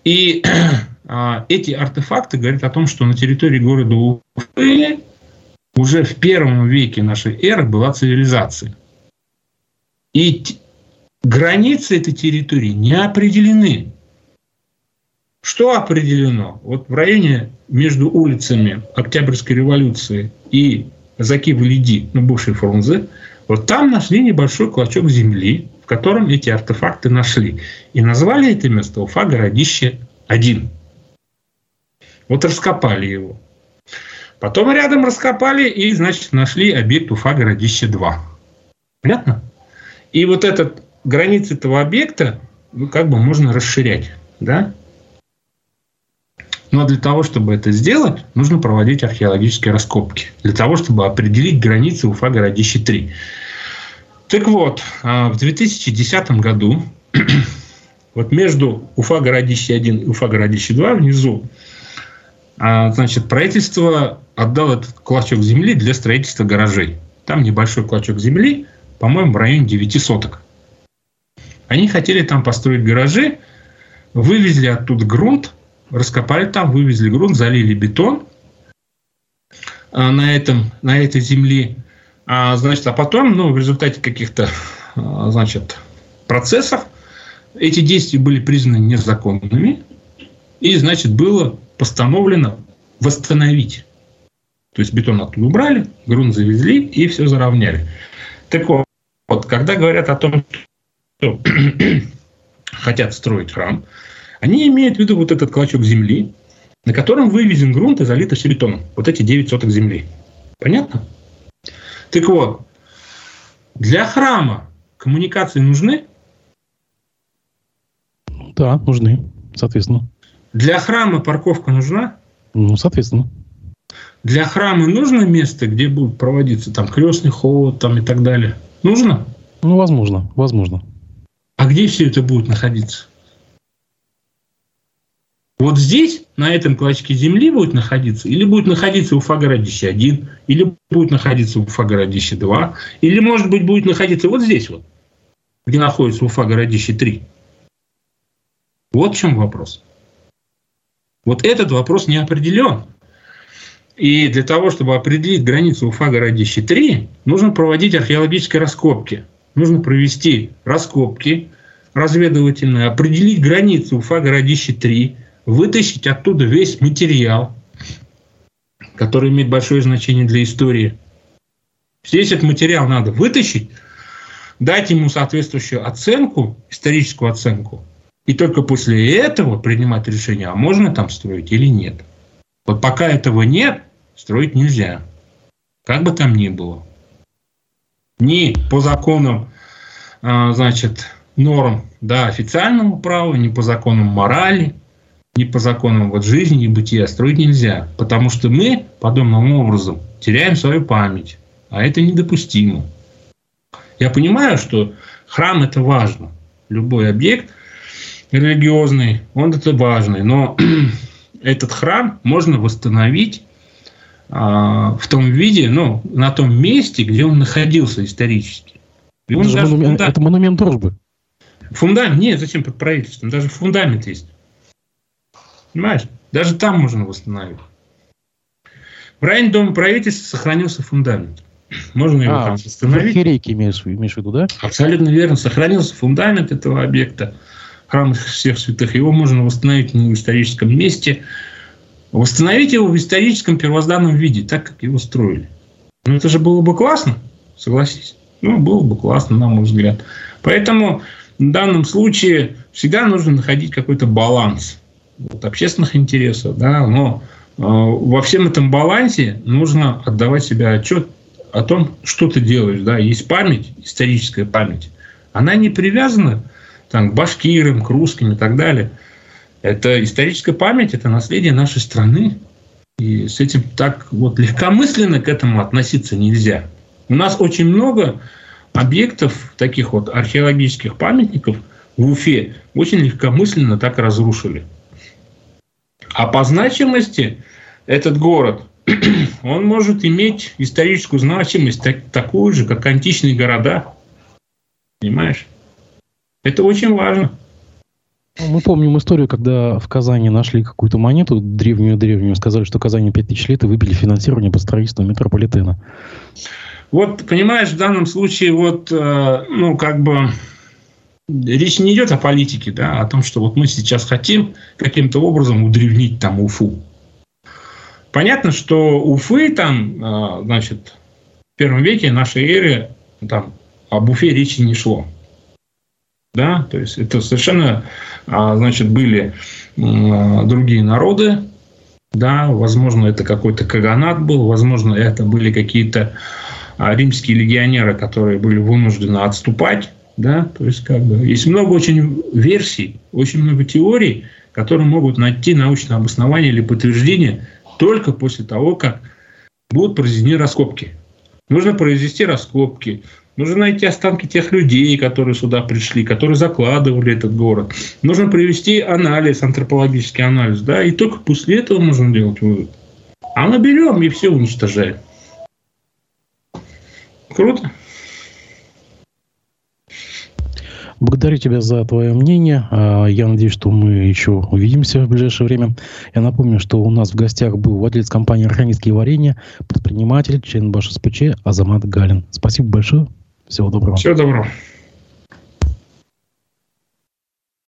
И [CLEARS THROAT] а, эти артефакты говорят о том, что на территории города Уфы уже в первом веке нашей эры была цивилизация. И границы этой территории не определены. Что определено? Вот в районе между улицами Октябрьской революции и Заки-Валиди, ну, бывшей Фрунзе, вот там нашли небольшой клочок земли, в котором эти артефакты нашли. И назвали это место Уфа городище 1. Вот раскопали его. Потом рядом раскопали и, значит, нашли объект Уфа городище 2. Понятно? И вот этот границы этого объекта ну, как бы можно расширять. Да? Но для того, чтобы это сделать, нужно проводить археологические раскопки. Для того, чтобы определить границы Уфа городище 3. Так вот, а, в 2010 году [CLEARS THROAT] вот между Уфа-Городище-1 и Уфа-Городище-2 внизу, а, значит, правительство отдало этот клочок земли для строительства гаражей. Там небольшой клочок земли, по-моему, в районе 9 соток. Они хотели там построить гаражи, вывезли оттуда грунт, раскопали там, вывезли грунт, залили бетон а, на, этом, на этой земле. А, значит, а потом, ну, в результате каких-то, а, значит, процессов эти действия были признаны незаконными, и, значит, было постановлено восстановить. То есть бетон оттуда убрали, грунт завезли и все заровняли. Так вот, вот когда говорят о том, что [CLEARS THROAT] хотят строить храм, они имеют в виду вот этот клочок земли, на котором вывезен грунт и залито все бетоном. Вот эти 9 соток земли. Понятно? Так вот, для храма коммуникации нужны?
Да, нужны, соответственно.
Для храма парковка нужна?
Ну, соответственно.
Для храма нужно место, где будет проводиться там крестный ход там, и так далее? Нужно?
Ну, возможно, возможно.
А где все это будет находиться? Вот здесь, на этом клочке земли будет находиться, или будет находиться Уфа-городище 1, или будет находиться Уфа-городище 2, или, может быть, будет находиться вот здесь вот, где находится Уфа-городище 3. Вот в чем вопрос. Вот этот вопрос не определен. И для того, чтобы определить границу Уфа-городище 3, нужно проводить археологические раскопки. Нужно провести раскопки разведывательные, определить границу Уфа-городище 3, вытащить оттуда весь материал, который имеет большое значение для истории. Здесь этот материал надо вытащить, дать ему соответствующую оценку, историческую оценку, и только после этого принимать решение, а можно там строить или нет. Вот пока этого нет, строить нельзя. Как бы там ни было. Ни по законам, значит, норм да, официального права, ни по законам морали – ни по законам вот жизни и бытия строить нельзя, потому что мы подобным образом теряем свою память, а это недопустимо. Я понимаю, что храм это важно, любой объект религиозный, он это важный, но [CLEARS THROAT] этот храм можно восстановить а, в том виде, ну, на том месте, где он находился исторически.
Это, даже монумент, фундамент, это монумент дружбы.
Фундамент, нет, зачем под правительством? Даже фундамент есть. Понимаешь? Даже там можно восстановить. В районе Дома правительства сохранился фундамент. Можно его а, там восстановить.
Херейки имеешь, имеешь в виду, да?
Абсолютно верно. Сохранился фундамент этого объекта. Храм всех святых. Его можно восстановить на историческом месте. Восстановить его в историческом первозданном виде, так, как его строили. Ну, это же было бы классно, согласись. Ну, было бы классно, на мой взгляд. Поэтому в данном случае всегда нужно находить какой-то баланс вот, общественных интересов, да, но э, во всем этом балансе нужно отдавать себе отчет о том, что ты делаешь, да, есть память, историческая память, она не привязана там, к башкирам, к русским и так далее. Это историческая память, это наследие нашей страны. И с этим так вот легкомысленно к этому относиться нельзя. У нас очень много объектов, таких вот археологических памятников в Уфе очень легкомысленно так разрушили. А по значимости этот город, [CLEARS THROAT] он может иметь историческую значимость так, такую же, как античные города. Понимаешь? Это очень важно.
Мы помним историю, когда в Казани нашли какую-то монету древнюю-древнюю, сказали, что Казани 5000 лет и выбили финансирование по строительству метрополитена.
Вот, понимаешь, в данном случае вот, э, ну, как бы речь не идет о политике, да, о том, что вот мы сейчас хотим каким-то образом удревнить там Уфу. Понятно, что Уфы там, а, значит, в первом веке нашей эры там об Уфе речи не шло. Да, то есть это совершенно, а, значит, были другие народы, да, возможно, это какой-то каганат был, возможно, это были какие-то а, римские легионеры, которые были вынуждены отступать да, то есть как бы есть много очень версий, очень много теорий, которые могут найти научное обоснование или подтверждение только после того, как будут произведены раскопки. Нужно произвести раскопки, Нужно найти останки тех людей, которые сюда пришли, которые закладывали этот город. Нужно привести анализ, антропологический анализ, да, и только после этого можно делать вывод. А мы берем и все уничтожаем. Круто.
Благодарю тебя за твое мнение. А, я надеюсь, что мы еще увидимся в ближайшее время. Я напомню, что у нас в гостях был владелец компании «Архангельские варенья», предприниматель, член БАШ СПЧ Азамат Галин. Спасибо большое. Всего доброго.
Всего доброго.